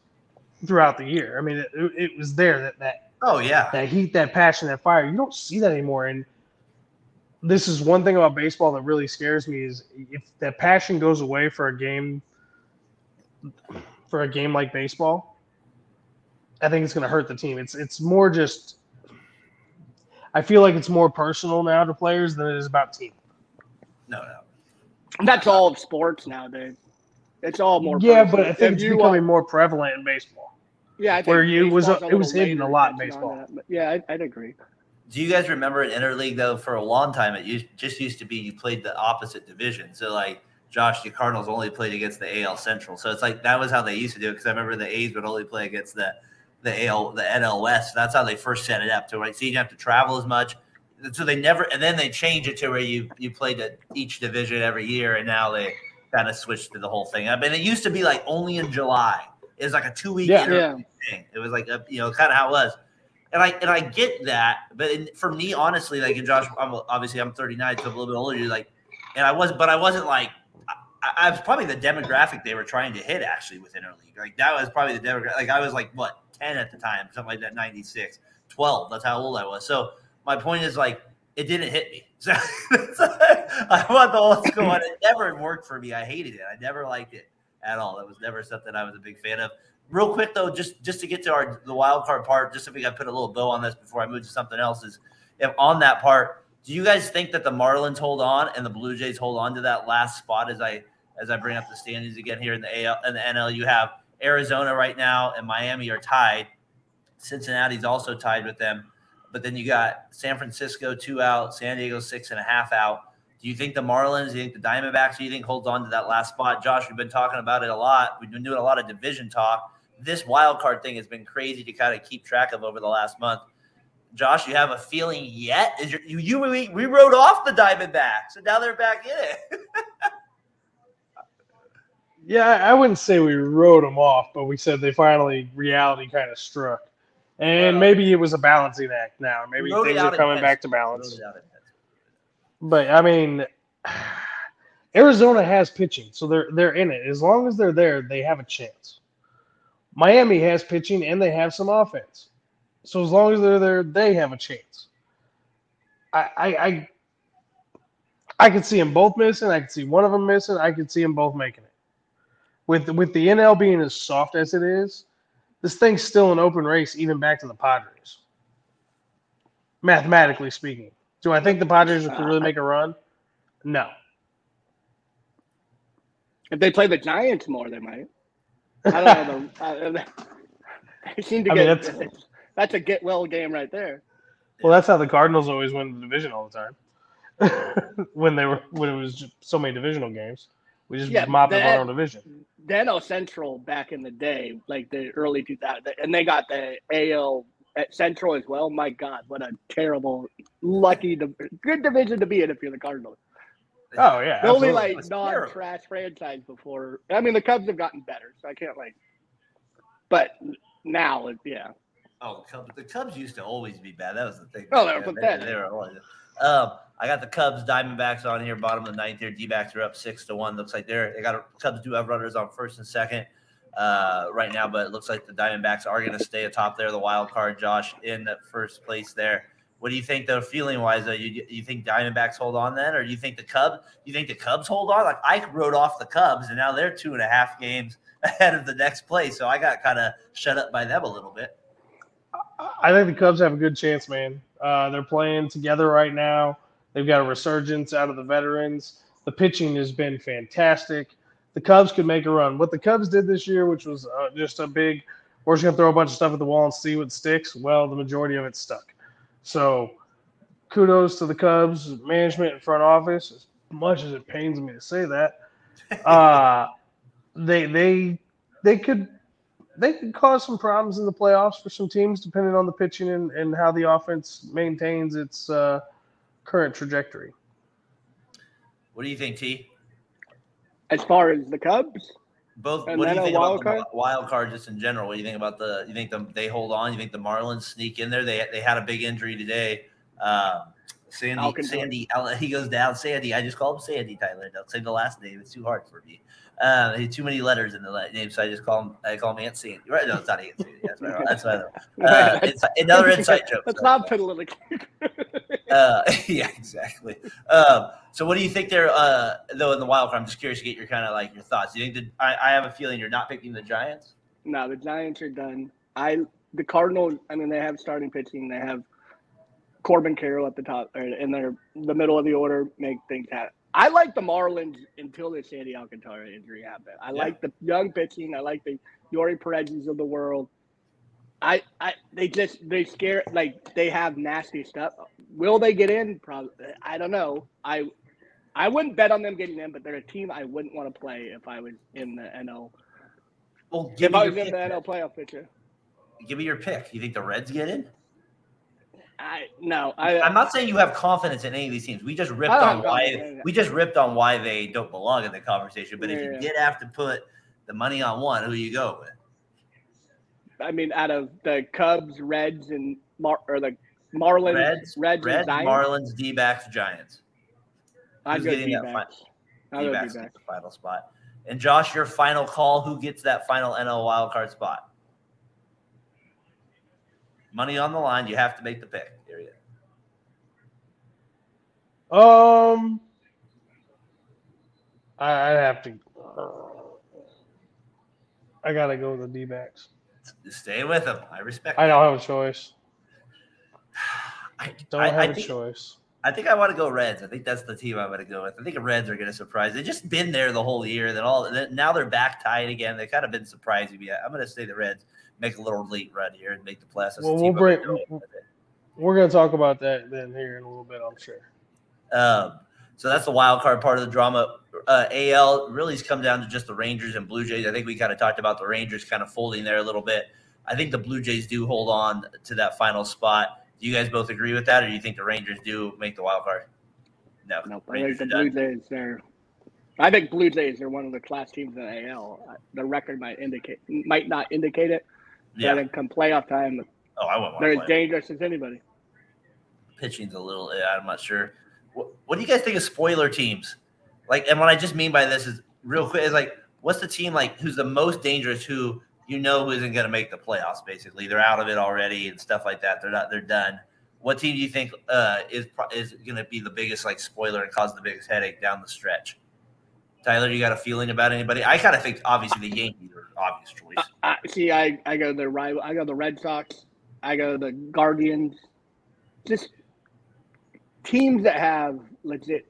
S2: throughout the year. I mean, it, it was there that that
S3: Oh yeah.
S2: that heat, that passion, that fire. You don't see that anymore. And this is one thing about baseball that really scares me is if that passion goes away for a game for a game like baseball, I think it's going to hurt the team. It's it's more just I feel like it's more personal now to players than it is about team.
S3: No, no.
S4: That's all of sports nowadays. It's all more.
S2: yeah,
S4: personal.
S2: but I think
S4: If
S2: it's
S4: you, uh,
S2: becoming more prevalent in baseball.
S4: yeah, I think
S2: where you- was-
S4: baseball's
S2: it was
S4: little
S2: hidden a lot in baseball.
S4: that, yeah, I'd, I'd agree.
S3: Do you guys remember in interleague though? For a long time, it used, just used to be you played the opposite division. So like Josh, the Cardinals only played against the AL Central. So it's like that was how they used to do it. Because I remember the A's would only play against the the AL the NL West. That's how they first set it up to right. So you didn't have to travel as much. So they never, and then they changed it to where you you played the, each division every year, and now they kind of switched to the whole thing. I mean, it used to be like only in July. It was like a two week
S2: Yeah.
S4: Yeah.
S3: thing. It was like a, you know kind of how it was, and I and I get that, but in, for me, honestly, like in Josh, I'm obviously I'm 39, so I'm a little bit older. You're like, and I was, but I wasn't like. I, I was probably the demographic they were trying to hit actually with interleague. Like that was probably the demographic. Like I was like what 10 at the time, something like that, 96, 12. That's how old I was. So my point is like it didn't hit me. So I want the old school one. It never worked for me. I hated it. I never liked it at all. That was never something I was a big fan of. Real quick though, just just to get to our the wild card part, just if we got put a little bow on this before I move to something else, is if on that part, do you guys think that the Marlins hold on and the Blue Jays hold on to that last spot as I as I bring up the standings again here in the AL and the NL? You have Arizona right now and Miami are tied. Cincinnati's also tied with them. But then you got San Francisco two out, San Diego six and a half out. Do you think the Marlins, do you think the Diamondbacks, do you think holds on to that last spot? Josh, we've been talking about it a lot. We've been doing a lot of division talk. This wild card thing has been crazy to kind of keep track of over the last month. Josh, you have a feeling yet? Is your, you, you we, we wrote off the Diamondbacks, and now they're back in it.
S2: Yeah, I wouldn't say we wrote them off, but we said they finally reality kind of struck, and
S3: Well-
S2: maybe it was a balancing act now. Maybe
S3: it
S2: things are coming back to balance.
S3: it out in pencil.
S2: But I mean, Arizona has pitching, so they're they're in it. As long as they're there, they have a chance. Miami has pitching and they have some offense, so as long as they're there, they have a chance. I I I, I could see them both missing. I could see one of them missing. I could see them both making it. With with the NL being as soft as it is, this thing's still an open race, even back to the Padres. Mathematically speaking. Do I think the Padres can really make a run? No.
S4: If they play the Giants more, they might. I don't know. The, uh, they seem to
S2: I mean,
S4: get
S2: that's-
S4: that's, a get well game right there.
S2: Well, that's how the Cardinals always win the division all the time. when they were when it was just so many divisional games, we just
S4: Yeah,
S2: mopped up our own division.
S4: Dano Central back in the day, like the early 2000s, and they got the AL at Central as well. My God, what a terrible, lucky, good division to be in if you're the Cardinals.
S2: Oh yeah,
S4: The only like non-trash franchise before. I mean, the Cubs have gotten better, so I can't like. But now, it- yeah,
S3: Oh, the Cubs, the Cubs used to always be bad. That was the thing.
S4: Oh, they were
S3: Yeah,
S4: pathetic.
S3: They, were always. Um, I got the Cubs, Diamondbacks on here, bottom of the ninth here. D-backs are up six to one. Looks like they're they got a, Cubs do have runners on first and second uh, right now, but it looks like the Diamondbacks are going to stay atop there. The wild card, Josh, in first place there. What do you think, though, feeling wise? Though, you you think Diamondbacks hold on then, or do you think the Cubs? You think the Cubs hold on? Like I wrote off the Cubs, and now they're two and a half games ahead of the next place, so I got kind of shut up by them a little bit.
S2: I think the Cubs have a good chance, man. Uh, they're playing together right now. They've got a resurgence out of the veterans. The pitching has been fantastic. The Cubs could make a run. What the Cubs did this year, which was uh, just a big, we're just going to throw a bunch of stuff at the wall and see what sticks. Well, the majority of it stuck. So, kudos to the Cubs management and front office. As much as it pains me to say that, uh, they they they could they could cause some problems in the playoffs for some teams, depending on the pitching and, and how the offense maintains its uh, current trajectory.
S3: What do you think, T?
S4: as far as the Cubs,
S3: Both.
S4: And
S3: what do you think
S4: wild
S3: about
S4: card?
S3: the wild card just in general? What do you think about the? You think the, they hold on? You think the Marlins sneak in there? They they had a big injury today. Um, Sandy, Sandy, he goes down. Sandy, I just call him Sandy Tyler. Don't say the last name; it's too hard for me. He had too many letters in the name, so I just call him. I call him Aunt Sandy. Right? No, it's not Aunt Sandy. That's right. That's right. Uh, it's another inside joke.
S4: That's not politically.
S3: Uh, yeah, exactly. Um, so, what do you think there, uh, though, in the wild card? I'm just curious to get your kind of like your thoughts. Do you think that I, I have a feeling you're not picking the Giants?
S4: No, the Giants are done. I the Cardinals. I mean, they have starting pitching. They have Corbin Carroll at the top, or in their the middle of the order. Make things happen. I like the Marlins until the Sandy Alcantara injury happened. I
S3: Yeah.
S4: like the young pitching. I like the Eury Perez's of the world. I, I, they just they scare like they have nasty stuff. Will they get in? Probably. I don't know. I, I wouldn't bet on them getting in, but they're a team I wouldn't want to play if I was in the NL.
S3: Well, give
S4: If
S3: me,
S4: I
S3: your
S4: was in
S3: pick,
S4: the NL playoff picture.
S3: give me your pick. You think the Reds get in?
S4: I no, I
S3: I'm not saying you have confidence in any of these teams. We just ripped
S4: don't
S3: on why we just ripped on why they don't belong in the conversation. But if you
S4: Yeah.
S3: did have to put the money on one, who do you go with?
S4: I mean, out of the Cubs, Reds, and Mar- or the Marlins,
S3: Reds,
S4: Reds,
S3: Reds, Marlins, D-backs, Giants.
S4: Go
S3: getting that
S4: D-backs. I'd
S3: D-backs
S4: D-backs.
S3: get the final spot. And Josh, your final call. Who gets that final NL wildcard spot? Money on the line. You have to make the pick. Period.
S2: Um, I, I have to. I gotta go with the D-backs.
S3: Stay with them. I respect.
S2: I don't have a choice.
S3: I,
S2: Don't
S3: I,
S2: have
S3: I
S2: a
S3: think,
S2: choice.
S3: I think I want to go Reds. I think that's the team I'm going to go with. I think the Reds are going to surprise. They've just been there the whole year. Then all then now they're back tied again. They've kind of been surprising me. I'm going to say the Reds make a little leap right here and make the playoffs.
S2: Well, we'll
S3: I'm gonna
S2: bring-
S3: go with.
S2: We're gonna talk about that then here in a little bit. I'm sure.
S3: Um, so that's the wild card part of the drama. Uh, AL really has come down to just the Rangers and Blue Jays. I think we kind of talked about the Rangers kind of folding there a little bit. I think the Blue Jays do hold on to that final spot. Do you guys both agree with that, or do you think the Rangers do make the wild card? No,
S4: Nope. I
S3: Rangers
S4: think the
S3: are
S4: Blue. Jays are. I think Blue Jays are one of the class teams in the AL. The record might indicate might not indicate it. But
S3: Yeah.
S4: think come playoff time,
S3: Oh, I wouldn't
S4: they're as dangerous as anybody.
S3: Pitching's a little. Yeah, I'm not sure. What, what do you guys think of spoiler teams? Like, and what I just mean by this is real quick is like, what's the team like who's the most dangerous? Who you know who isn't going to make the playoffs? Basically, they're out of it already and stuff like that. They're not. They're done. What team do you think uh, is is going to be the biggest like spoiler and cause the biggest headache down the stretch? Tyler, you got a feeling about anybody? I kind of think obviously the Yankees are obvious choice.
S4: I, see, I, I go the rival. I go the Red Sox. I go the Guardians. Just teams that have legit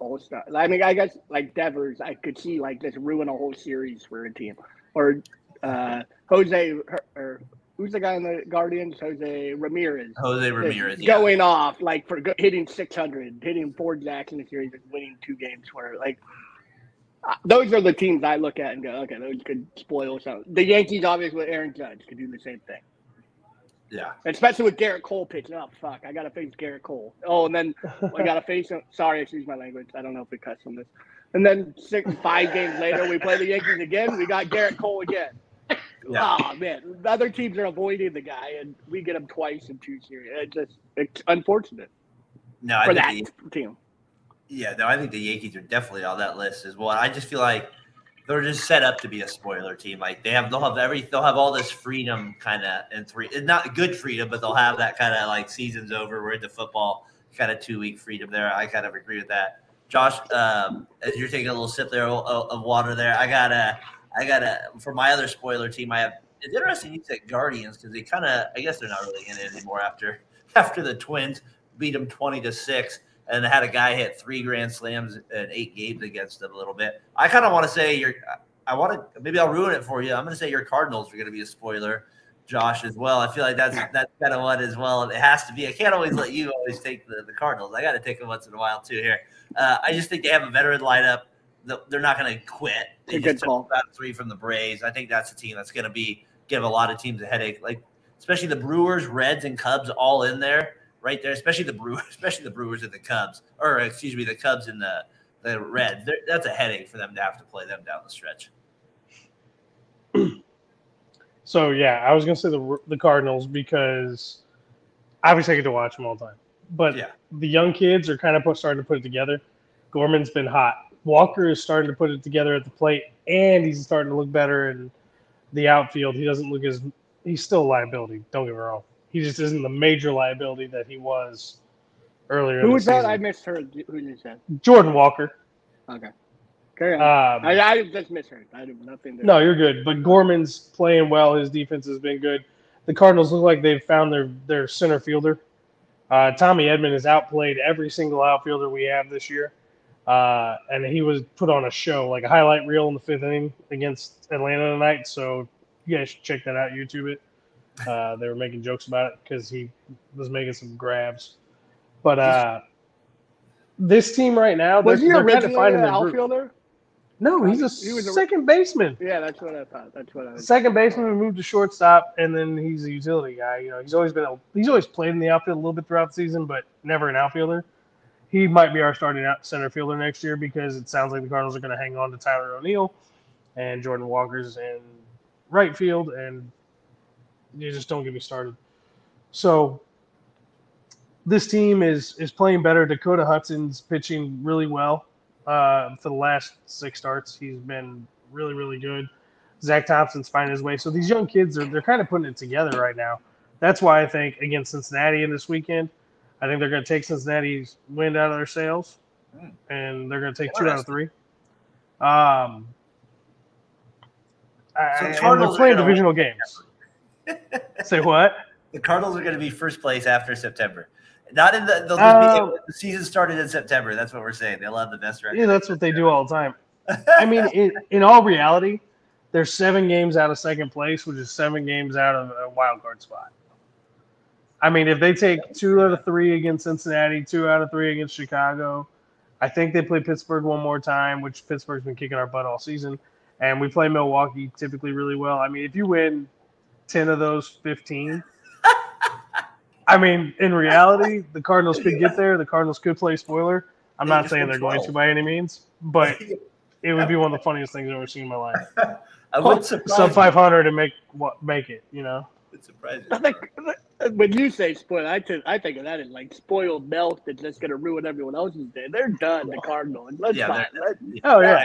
S4: all star. I mean, I guess like Devers, I could see like this ruin a whole series for a team. Or uh, Jose, or who's the guy in the Guardians? Jose Ramirez.
S3: Jose Ramirez, yeah.
S4: going off like for hitting 600, hitting four jacks in the series, and winning two games. Where like those are the teams I look at and go, okay, those could spoil something. The Yankees, obviously, with Aaron Judge could do the same thing,
S3: yeah.
S4: especially with Gerrit Cole pitching up. Fuck, I got to face Gerrit Cole. Oh, and then I got to face him. Sorry, excuse my language. I don't know if we cuss on this. And then six, five games later, we play the Yankees again. We got Gerrit Cole again.
S3: Yeah.
S4: Oh man, the other teams are avoiding the guy, and we get him twice in two series. It's just it's unfortunate
S3: No, I
S4: for that
S3: the-
S4: team.
S3: Yeah, no, I think the Yankees are definitely on that list as well. I just feel like they're just set up to be a spoiler team. Like they have, they'll have every, they'll have all this freedom, kind of, and three, not good freedom, but they'll have that kind of like seasons over. We're into football, kind of two week freedom there. I kind of agree with that. Josh, um, as you're taking a little sip there of, of water there, I got a, I got a for my other spoiler team. I have. It's interesting you said Guardians because they kind of, I guess they're not really in it anymore after after the Twins beat them twenty to six and had a guy hit three grand slams and eight games against them a little bit. I kind of want to say you're. I want to maybe I'll ruin it for you. I'm going to say your Cardinals are going to be a spoiler, Josh, as well. I feel like that's that's kind of what as well. It has to be. I can't always let you always take the, the Cardinals. I got to take them once in a while too. Here, uh, I just think they have a veteran lineup. They're not going to quit. They
S4: good call.
S3: about three from the Braves. I think that's a team that's going to be give a lot of teams a headache. Like especially the Brewers, Reds, and Cubs all in there right there. Especially the Brewers, especially the Brewers and the Cubs, or excuse me, the Cubs and the the Reds. They're, that's a headache for them to have to play them down the stretch.
S2: So yeah, I was gonna say the the Cardinals because obviously I get to watch them all the time, but
S3: Yeah.
S2: the young kids are kind of put, starting to put it together. Gorman's been hot. Walker is starting to put it together at the plate, and he's starting to look better in the outfield. He doesn't look as he's still a liability. Don't get me wrong. He just isn't the major liability that he was earlier.
S4: Who was that?
S2: season.
S4: I misheard. Who you said?
S2: Jordan Walker.
S4: Okay, carry on.
S2: Um,
S4: I, I just misheard. I have nothing to.
S2: No, you're good. But Gorman's playing well. His defense has been good. The Cardinals look like they've found their their center fielder. Uh, Tommy Edman has outplayed every single outfielder we have this year, uh, and he was put on a show, like a highlight reel in the fifth inning against Atlanta tonight. So you guys should check that out. YouTube it. Uh, they were making jokes about it because he was making some grabs. But uh, this team right now,
S4: was he
S2: they're, they're kind of finding
S4: an
S2: their group.
S4: outfielder?
S2: No, he's a
S4: He was a-
S2: second baseman
S4: Yeah, that's what I thought. That's what I was.
S2: second baseman we moved to shortstop, and then he's a utility guy. You know, he's always been a, he's always played in the outfield a little bit throughout the season, but never an outfielder. He might be our starting out center fielder next year because it sounds like the Cardinals are going to hang on to Tyler O'Neill and Jordan Walker's in right field, and you just don't get me started. So this team is is playing better. Dakota Hudson's pitching really well uh, for the last six starts. He's been really, really good. Zack Thompson's finding his way. So these young kids are they're kind of putting it together right now. That's why I think against Cincinnati in this weekend, I think they're going to take Cincinnati's wind out of their sails,
S3: Hmm.
S2: and they're going to take two out of three. Um,
S3: So the
S2: and they're playing divisional games. Say what?
S3: The Cardinals are going to be first place after September. Not in the, they'll just be,
S2: Um,
S3: the season started in September. That's what we're saying. They'll have the best record.
S2: Yeah, that's what they do all the time. I mean, in, in all reality, they're seven games out of second place, which is seven games out of a wild card spot. I mean, if they take two out of three against Cincinnati, two out of three against Chicago, I think they play Pittsburgh one more time, which Pittsburgh's been kicking our butt all season. And we play Milwaukee typically really well. I mean, if you win 10 of those 15, I mean, in reality, the Cardinals could get there. The Cardinals could play spoiler. I'm
S3: They
S2: not saying they're going to by any means, but it would be one of the funniest things I've ever seen in my life.
S3: I would
S2: Sub 500 and make what make it, you know.
S3: Would surprise
S4: I think when you say spoil, I think I think of that as like spoiled milk that's just gonna ruin everyone else's day. They're done. The Cardinals. Let's
S3: Yeah,
S4: not.
S3: they're-
S4: Let,
S2: Oh, yeah.
S3: Yeah,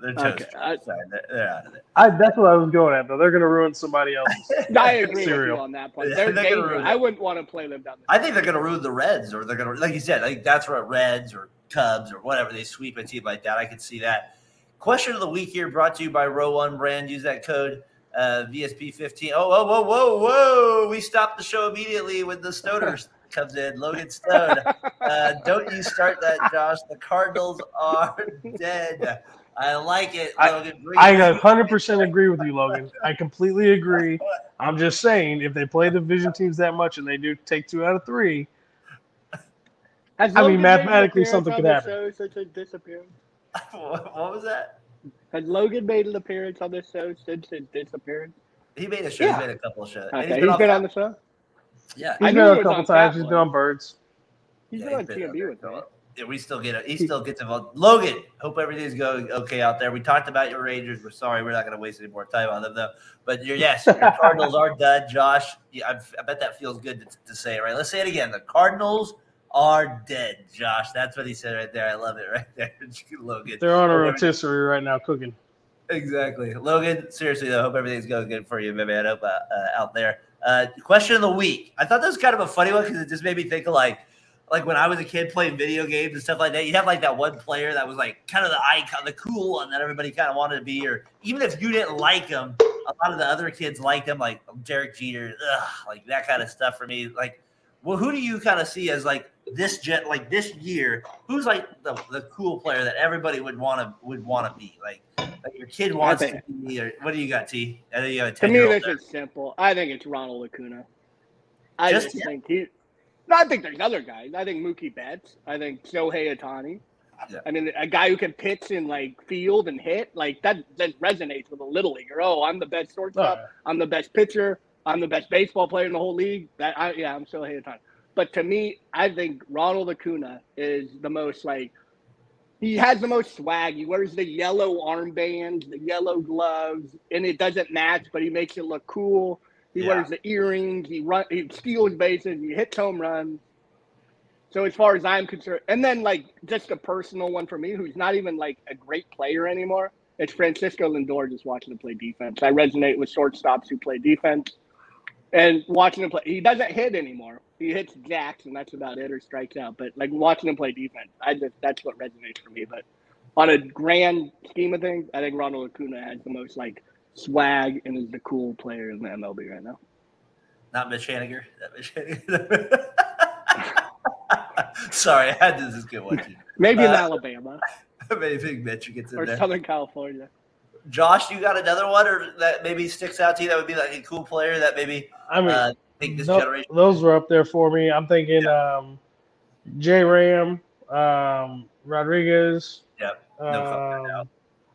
S3: they're
S4: Okay,
S3: toast.
S4: I-
S3: Sorry, they're, they're out of it.
S2: I that's what I was going at though. They're gonna ruin somebody else's.
S4: I agree with you on that point. They're
S3: they're gonna
S4: dangerous.
S3: ruin.
S4: I wouldn't want to play them down. The
S3: I think they're going to ruin the Reds, or they're going to, like you said, I think that's what Reds or Cubs or whatever they sweep a team like that. I could see that. Question of the week here brought to you by Row One Brand. Use that code uh, VSP15. Oh, whoa, whoa, whoa, whoa! We stopped the show immediately when the Stoner comes in. Logan Stone. Uh, don't you start that, Josh? The Cardinals are dead. I like it,
S2: I-
S3: Logan. Bring
S2: I 100% agree with you, Logan. I completely agree. I'm just saying, if they play the division teams that much and they do take two out of three,
S4: Has
S2: I mean,
S4: Logan made an
S2: mathematically, something could happen.
S4: Show since his disappearance?
S3: what what was that?
S4: Has Logan made an appearance on this show since his disappearance?
S3: He made a show.
S4: Yeah.
S3: He made a couple of shows. And
S4: Okay, he's
S3: off
S4: been
S3: that-
S4: on the show.
S3: Yeah.
S4: I
S2: he's
S4: knew
S2: been on a couple times.
S4: Fat
S2: He's
S4: Boy.
S2: been on Birds.
S4: He's
S3: Yeah,
S4: been on
S3: he's been out
S4: TMB with
S3: going. We still get it. He still gets involved. Logan, hope everything's going okay out there. We talked about your Rangers. We're sorry, we're not going to waste any more time on them though. But your yes, your Cardinals are done. Josh, yeah, I, I bet that feels good to, to say it right. Let's say it again. The Cardinals are dead. Josh, that's what he said right there. I love it right there, Logan.
S2: They're on a rotisserie right now cooking.
S3: Exactly, Logan. Seriously, though, hope everything's going good for you, man, up uh, uh, out there. Uh, question of the week. I thought that was kind of a funny one because it just made me think of like, like when I was a kid playing video games and stuff like that. you'd have like that one player that was like kind of the icon, the cool one that everybody kind of wanted to be, or even if you didn't like him, a lot of the other kids liked him, like Derek Jeter, ugh, like that kind of stuff for me. Like, well, who do you kind of see as like this jet, like this year? Who's like the, the cool player that everybody would want to would want to be like? Like your kid wants
S4: think-
S3: to be, or what do you got, T? I know you have a
S4: To me, this
S3: old.
S4: is simple. I think it's Ronald Acuna. I
S3: Just
S4: just, think he. No, I think there's other guys. I think Mookie Betts. I think Shohei Ohtani.
S3: Yeah.
S4: I mean, a guy who can pitch and like field and hit, like that, that resonates with a little leaguer. Oh, I'm the best shortstop.
S2: Oh,
S4: I'm the best pitcher. I'm the best baseball player in the whole league. That I, yeah, I'm Shohei Ohtani. But to me, I think Ronald Acuna is the most like he has the most swag. He wears the yellow armbands, the yellow gloves, and it doesn't match, but he makes it look cool. He
S3: Yeah.
S4: wears the earrings. He run. He steals bases. He hits home runs. So as far as I'm concerned, and then like just a personal one for me, who's not even like a great player anymore. It's Francisco Lindor just watching him play defense. I resonate with shortstops who play defense. And watching him play, he doesn't hit anymore. He hits jacks, and that's about it, or strikes out. But like watching him play defense, I just that's what resonates for me. But on a grand scheme of things, I think Ronald Acuna has the most like swag and is the cool player in the MLB right now.
S3: Not Mitch Haniger. Not Mitch Haniger. Sorry, I had this is a good one. T.
S4: Maybe in
S3: Uh,
S4: Alabama
S3: Maybe think Mitch gets in
S4: or
S3: there.
S4: Southern California.
S3: Josh, you got another one, or that maybe sticks out to you? That would be like a cool player that maybe
S2: I mean,
S3: uh, think this
S2: tho-
S3: generation.
S2: those were up there for me. I'm thinking um, J Ram, um, Rodriguez.
S3: Yep, no comment
S2: Um,
S3: now.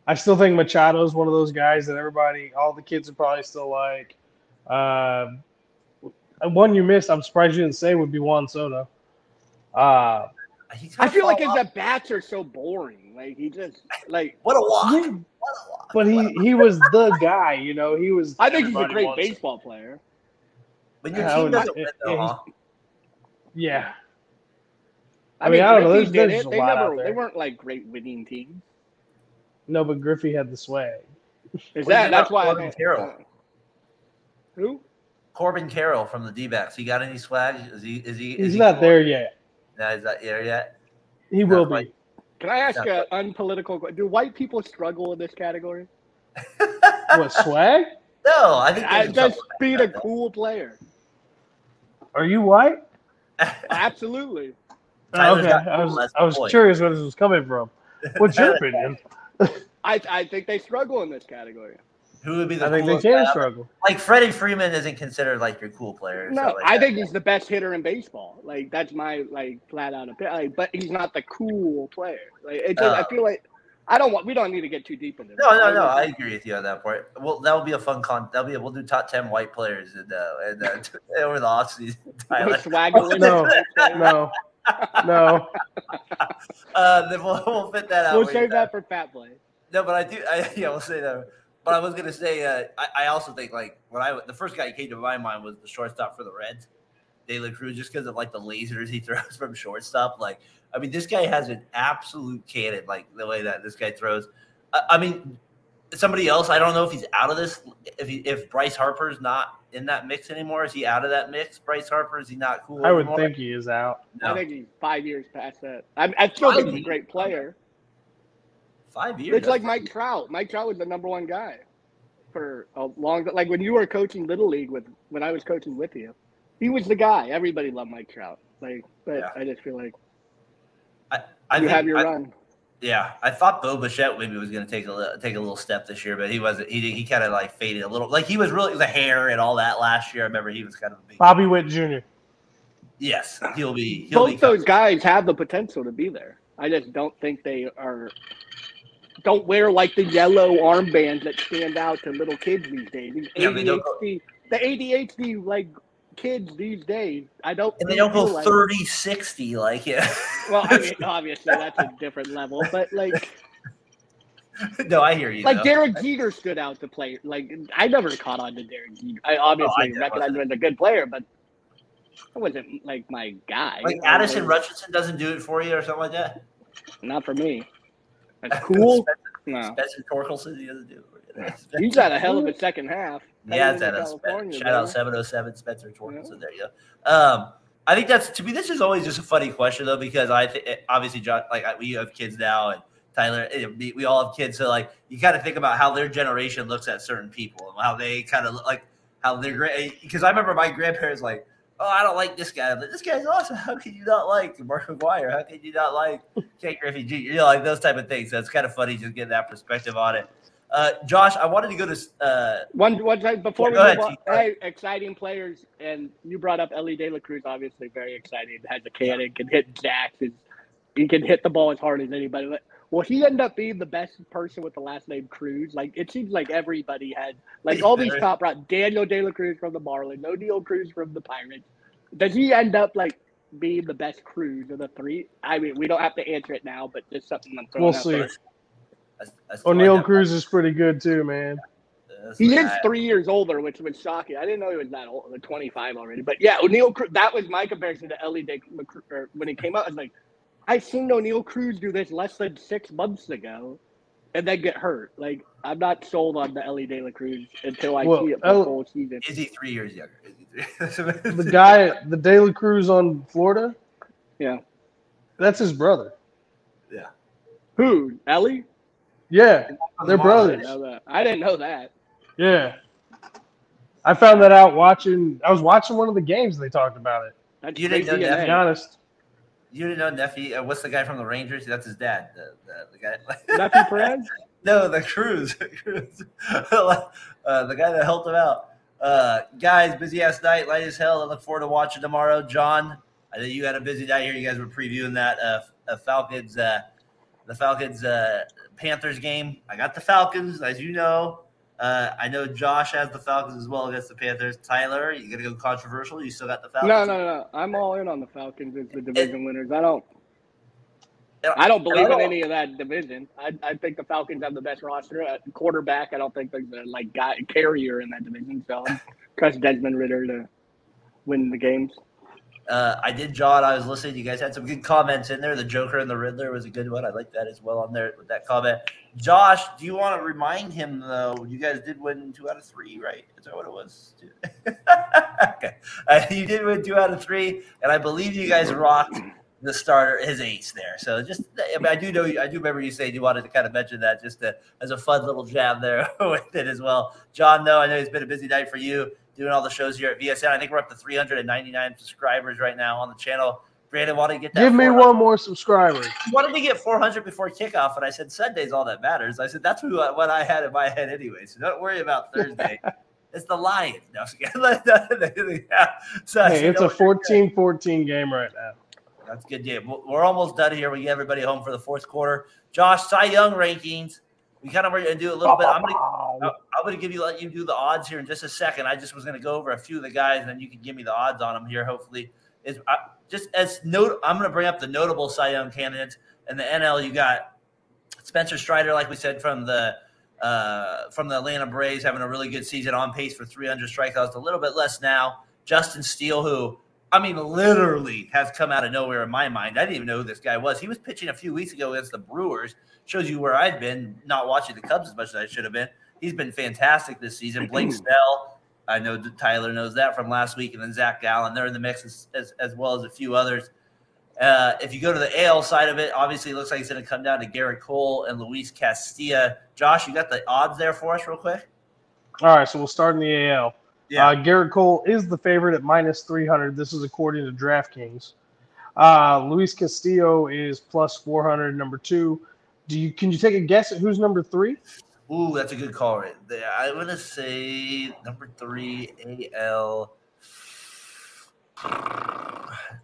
S2: I still think Machado is one of those guys that everybody, all the kids are probably still like. Um, one you missed, I'm surprised you didn't say, would be Juan Soto. Uh,
S4: I feel like
S3: fall
S4: his at bats are so boring. Like he just like
S3: what a walk.
S2: yeah,
S3: What a walk.
S2: but he he was the guy, you know. He was.
S4: I think he's a great
S2: wants-
S4: baseball player.
S3: When your
S2: Yeah, I
S3: team
S2: would-
S3: doesn't
S2: yeah,
S3: win, though,
S2: yeah,
S3: huh?
S2: Yeah,
S4: I,
S2: I
S4: mean,
S2: mean, I don't know,
S4: Griffey
S2: There's, there's
S4: it, they never they weren't like great winning teams.
S2: No, but Griffey had the swag.
S4: Is
S3: What
S4: that that's
S3: about
S4: why I
S3: Corbin
S4: think
S3: Carroll?
S4: Who?
S3: Corbin Carroll from the D-backs. He got any swag? Is he? Is he? is
S2: He's
S3: he
S2: not
S3: cool?
S2: there yet.
S3: No, he's not there yet.
S2: He
S3: Not
S2: will
S3: quite.
S2: be.
S4: Can I ask
S3: Yeah.
S4: an unpolitical? que- Do white people struggle in this category?
S2: What swag?
S3: No, I think
S4: I just
S3: something
S4: being
S3: like
S4: a cool player.
S2: Are you white?
S4: Absolutely.
S3: Tyler's
S2: okay, I was I was curious where this was coming from. What's your opinion?
S4: I I think they struggle in this category.
S3: Who would be the
S2: I think they can struggle.
S3: Like Freddie Freeman isn't considered like your cool player.
S4: No,
S3: stuff like
S4: I
S3: that.
S4: think he's the best hitter in baseball. Like that's my like flat out opinion. Like, but he's not the cool player. Like it just, I
S3: Oh.
S4: feel like I don't want. We don't need to get too deep into.
S3: No,
S4: this.
S3: no, no.
S4: was-
S3: I agree with you on that part. Well, that'll be a fun con. That'll be. We'll do top ten white players and uh, and uh, over the offseason. Tyler.
S4: with swagger.
S2: No, no, no.
S3: Uh, then we'll, we'll fit that out.
S4: We'll save
S3: you.
S4: that for Fat Boy.
S3: No, but I do. I, yeah, we'll say that. But I was gonna say. Uh, I, I also think like when I the first guy who came to my mind was the shortstop for the Reds, De La Cruz, just because of like the lasers he throws from shortstop. Like, I mean, this guy has an absolute cannon. Like the way that this guy throws. I, I mean, somebody else. I don't know if he's out of this. If he, if Bryce Harper's not in that mix anymore, is he out of that mix? Bryce Harper is he not cool?
S2: I would
S3: anymore?
S2: think he is out.
S3: No.
S4: I think he's five years past that. I, I still think he's a great player.
S3: five years.
S4: It's like Mike Trout. Mike Trout was the number one guy for a long. Like when you were coaching little league with when I was coaching with you, he was the guy. Everybody loved Mike Trout. Like, but
S3: Yeah.
S4: I just feel like
S3: I
S4: you
S3: think-
S4: have your
S3: I-
S4: run.
S3: Yeah, I thought Bo Bichette maybe was going to take a li- take a little step this year, but he wasn't. He he kind of like faded a little. Like he was really the hair and all that last year. I remember he was kind of a big.
S2: Bobby Witt Jr.
S3: Yes, he'll be. He'll
S4: Both
S3: be
S4: those guys have the potential to be there. I just don't think they are. Don't wear like the yellow armbands that stand out to little kids these days. These
S3: Yeah, they don't go-
S4: ADHD, the ADHD like kids these days. I don't.
S3: and they don't go
S4: like-
S3: 30, 60 like yeah.
S4: Well, I mean, obviously that's a different level, but like,
S3: no, I hear you.
S4: like
S3: though.
S4: Derek Jeter stood out to play. Like, I never caught on to Derek Jeter. I obviously recognize him as a good player, but I wasn't like my guy.
S3: like Addison Richardson doesn't do it for you or something like that.
S4: Not for me. That's cool.
S3: Spencer,
S4: No.
S3: Spencer Torkelson, he doesn't do it. For you.
S4: He's had a hell of a second half.
S3: Yeah,
S4: Heading
S3: it's at
S4: into
S3: a shout out 707 Spencer Torkelson. There you go. Um, I think that's to me. This is always just a funny question though, because I think obviously, John, like we have kids now, and Tyler, eh, we, we all have kids. So like, you kind of think about how their generation looks at certain people and how they kind of like how they're great. Because I remember my grandparents like, oh, I don't like this guy. But this guy's awesome. How can you not like Mark McGwire? How can you not like Jake Griffey Jr.? You know, like those type of things. So it's kind of funny just getting that perspective on it. Uh, Josh, I wanted to go to uh,
S4: One, one time before
S3: Yeah,
S4: we
S3: go
S4: move
S3: ahead,
S4: on, hey, exciting players, and you brought up Ellie De La Cruz. Obviously, very exciting. Has a cannon, can hit jacks, and he can hit the ball as hard as anybody. But will he end up being the best person with the last name Cruz? Like it seems like everybody had, like all these top right. Daniel De La Cruz from the Marlins, Oneil Cruz from the Pirates. Does he end up like being the best Cruz of the three? I mean, we don't have to answer it now, but just something I'm throwing
S2: We'll
S4: out
S2: see.
S4: there.
S3: I, I still like Oneil.
S2: Cruz is pretty good too, man.
S3: That's
S4: He is
S3: guy.
S4: three years older, which was shocking. I didn't know he was that old, like 25 already. But yeah, Oneil Cruz, that was my comparison to Ellie De La Cruz when he came out. I was like, I've seen Oneil Cruz do this less than six months ago and then get hurt. Like, I'm not sold on the Ellie De La Cruz until I
S2: Well,
S4: see it for the whole season.
S3: Is he three years younger? Three?
S2: The guy, the De La Cruz on Florida,
S4: Yeah.
S2: that's his brother. Yeah.
S4: Who? Ellie?
S2: Yeah, they're
S3: Marlins.
S2: Brothers.
S4: didn't know that. I didn't know that.
S2: Yeah. I found that out watching. I was watching one of the games. and They talked about it.
S4: That's
S3: You didn't
S4: great
S3: know
S2: To
S3: that?
S2: be honest,
S3: You didn't know Neffy? Uh, what's the guy from the Rangers? That's his dad. The, the, the guy.
S4: Nephew Perez?
S3: no, the Cruz. Cruz. uh, the guy that helped him out. Uh, guys, busy ass night, light as hell. I look forward to watching tomorrow. John, I know you had a busy night here. You guys were previewing that uh, uh, Falcons, uh, the Falcons uh, Panthers game. I got the Falcons, as you know. Uh, I know Josh has the Falcons as well against the Panthers. Tyler, you gonna go controversial? You still got the Falcons?
S4: No, no, no. I'm all in on the Falcons as the division winners. I don't. I don't believe
S3: I don't-
S4: in any of that division. I, I think the Falcons have the best roster at quarterback. I don't think there's a like guy carrier in that division. So trust Desmond Ridder to win the games.
S3: Uh, I did, John. I was listening. You guys had some good comments in there. The Joker and the Riddler was a good one. I like that as well on there with that comment. Josh, do you want to remind him though? You guys did win two out of three, right? Is that what it was? okay, uh, you did win two out of three, and I believe you guys rocked the starter, his ace there. So just, I, mean, I do know, I do remember you saying you wanted to kind of mention that just to, as a fun little jab there with it as well. John, though, I know it's been a busy night for you doing all the shows here at VSN. I think we're up to 399 subscribers right now on the channel. Brandon wanted to get that.
S2: give me
S3: 400.
S2: one more subscriber.
S3: He wanted we get 400 before kickoff, and I said Sunday's all that matters. I said that's who, what I had in my head anyway. So don't worry about Thursday. it's the Lions. No, yeah. so
S2: Hey, it's
S3: "No,
S2: a 14-14 game right now.
S3: That's good. Yeah, we're almost done here. We get everybody home for the fourth quarter. Josh, Cy Young rankings. We kind of are going to do a little bit. I'm going to I'm going to give you let you do the odds here in just a second. I just was going to go over a few of the guys, and then you can give me the odds on them here. Hopefully, is uh, just as note. I'm going to bring up the notable Cy Young candidates in the NL. You got Spencer Strider, like we said from the uh, from the Atlanta Braves, having a really good season, on pace for 300 strikeouts. A little bit less now. Justin Steele, who I mean, literally has come out of nowhere in my mind. I didn't even know who this guy was. He was pitching a few weeks ago against the Brewers. Shows you where I've been, not watching the Cubs as much as I should have been. He's been fantastic this season. Blake Snell, I know Tyler knows that from last week, and then Zac Gallen. They're in the mix as, as, as well as a few others. Uh, if you go to the AL side of it, obviously it looks like it's going to come down to Gerrit Cole and Luis Castillo. Josh, you got the odds there for us, real quick?
S2: All right, so we'll start in the AL. Yeah. Uh, Gerrit Cole is the favorite at minus 300. This is according to DraftKings. Uh, Luis Castillo is plus 400, number two. Do you Can you take a guess at who's number three?
S3: Ooh, that's a good call right there. I want to say number three, AL.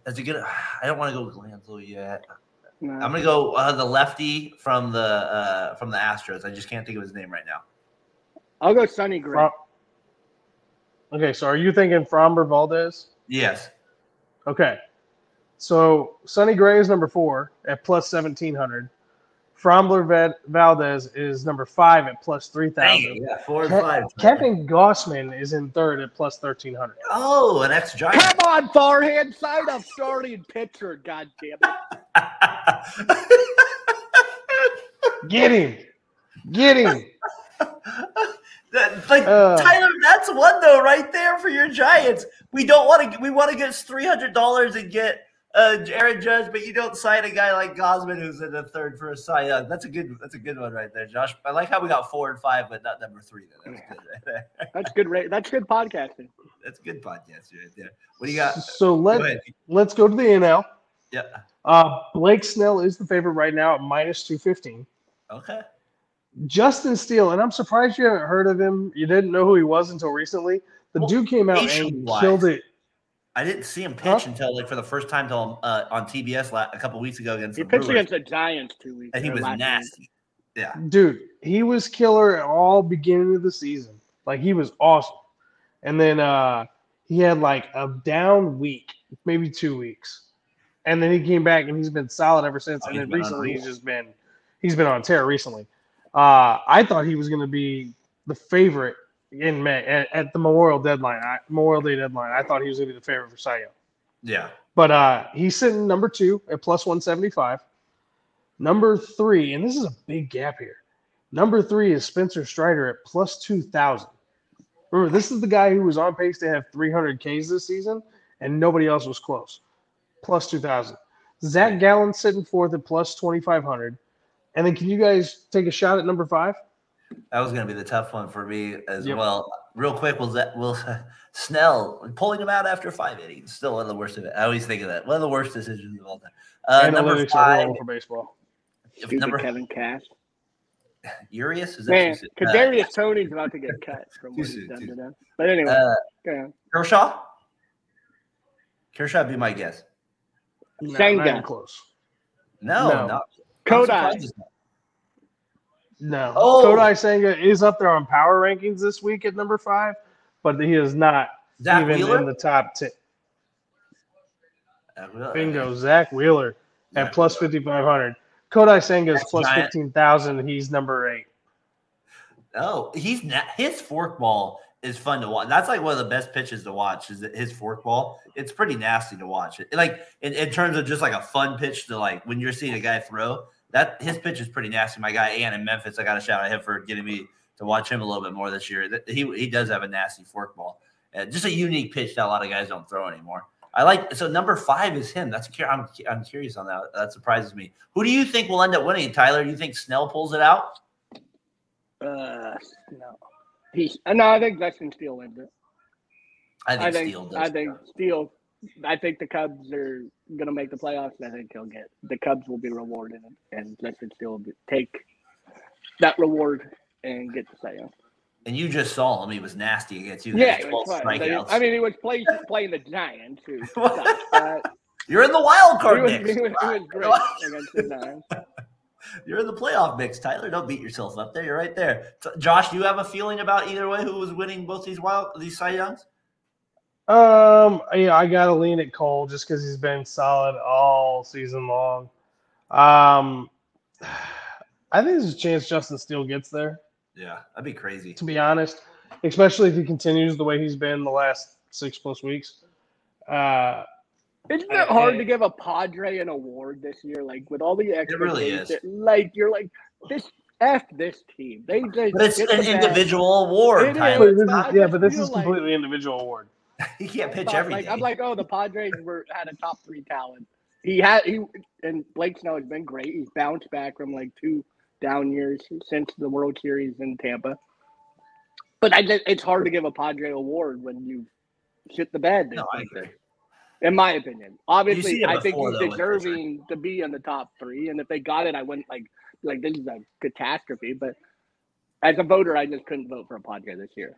S3: That's a good. I don't want to go Glanville yet. No. I'm gonna go uh, the lefty from the uh, from the Astros. I just can't think of his name right now.
S4: I'll go Sonny Gray.
S2: Okay, so are you thinking Framber Valdez?
S3: Yes.
S2: Okay. So Sonny Gray is number four at plus seventeen hundred. Framber Valdez is number five at plus three thousand.
S3: Yeah, four and Ke- five.
S2: Kevin Gausman is in third at plus thirteen hundred.
S3: Oh, an ex giant.
S4: Come on, forehand side up starting pitcher. God damn
S2: it! Get him! Get him!
S3: That, like uh, Tyler, that's one though, right there for your Giants. We don't want to. We want to get three hundred dollars and get uh, Aaron Judge, but you don't sign a guy like Gausman who's in the third for a Cy Young. That's a good. That's a good one right there, Josh. I like how we got four and five, but not number three. That's good right there.
S4: That's good. Ra- that's good podcasting.
S3: That's good podcasting right there. What do you got?
S2: So let go let's go to the NL.
S3: Yeah.
S2: Uh, Blake Snell is the favorite right now at minus two fifteen.
S3: Okay.
S2: Justin Steele, and I'm surprised you haven't heard of him. You didn't know who he was until recently. The well, dude came out and wise. killed it.
S3: I didn't see him pitch huh? until like for the first time until uh, on TBS la- a couple weeks ago against
S4: he the pitched Brewers. against the Giants two weeks. Ago.
S3: And he was nasty. Week. Yeah,
S2: dude, he was killer at all beginning of the season. Like he was awesome, and then uh he had like a down week, maybe two weeks, and then he came back and he's been solid ever since. Oh, and then recently he's just been he's been on tear recently. Uh, I thought he was going to be the favorite in May at, at the Memorial deadline, I, Memorial Day deadline. I thought he was going to be the favorite for Cy Young.
S3: Yeah,
S2: but uh, he's sitting number two at plus one seventy five. Number three, and this is a big gap here. Number three is Spencer Strider at plus two thousand. Remember, this is the guy who was on pace to have 300 Ks this season, and nobody else was close. Plus 2,000. Zac Gallen sitting fourth at plus 2,500. And then can you guys take a shot at number five?
S3: That was going to be the tough one for me as yep. well. Real quick, will that will Snell pulling him out after five innings? Still one of the worst of it. I always think of that. One of the worst decisions of all time. Uh, number five
S2: for baseball.
S4: Stupid number Kevin Cash.
S3: Urias is
S4: man. Kadarius uh, Toney's about to get cut from what he's done to them. But anyway, uh,
S3: Kershaw. Kershaw would be my guess.
S2: No, Senga. close.
S3: No, no, not
S4: Kodai.
S2: No. Oh. Kodai Senga is up there on power rankings this week at number five, but he is not Zach even Wheeler? in the top ten. Bingo, Zack Wheeler at plus 5,500. Kodai Senga is plus 15,000. He's number eight.
S3: Oh, he's not, his forkball is fun to watch. That's like one of the best pitches to watch. Is his forkball? It's pretty nasty to watch. It like in, in terms of just like a fun pitch to like when you're seeing a guy throw that his pitch is pretty nasty. My guy Ian in Memphis, I got a shout out him for getting me to watch him a little bit more this year. He he does have a nasty forkball, uh, just a unique pitch that a lot of guys don't throw anymore. I like so number five is him. That's I'm I'm curious on that. That surprises me. Who do you think will end up winning, Tyler? Do you think Snell pulls it out?
S4: Uh, no. Uh, no. I think Justin Steele wins it.
S3: I think, I think Steele does.
S4: I think Steele I think the Cubs are going to make the playoffs. I think he'll get the Cubs will be rewarded, and Justin Steele take that reward and get the sale.
S3: And you just saw him; he was nasty against you.
S4: Yeah, I mean, he was playing the Giants too. but, uh,
S3: You're in the wild card
S4: was,
S3: mix.
S4: he was, he was great against the Nines.
S3: You're in the playoff mix, Tyler. Don't beat yourself up there. You're right there. T- Josh, do you have a feeling about either way who was winning both these wild these Cy Youngs?
S2: Um, yeah, I gotta lean at Cole just because he's been solid all season long. Um, I think there's a chance Justin Steele gets there.
S3: Yeah, that'd be crazy.
S2: To be honest, especially if he continues the way he's been the last six plus weeks. Uh,
S4: Isn't it hard
S2: I-
S4: to give a Padre an award this year? Like with all the
S3: really
S4: expectations,
S3: is.
S4: like you're like this f this team. They just
S3: But it's an
S4: the best.
S3: individual award,
S4: It is.
S3: Tyler.
S2: but this is, yeah, but this
S4: feel
S2: is
S4: like-
S2: completely individual award.
S3: He can't pitch
S4: But,
S3: every
S4: like. I'm like, oh, the Padres were had a top three talent. He had he and Blake Snow has been great. He's bounced back from like two down years since the World Series in Tampa. But I just, it's hard to give a Padre award when you shit the bed.
S3: no, I agree.
S4: In my opinion, obviously, I think
S3: before,
S4: he's
S3: though,
S4: deserving to be in the top three. And if they got it, I wouldn't like like this is a catastrophe. But as a voter, I just couldn't vote for a Padre this year.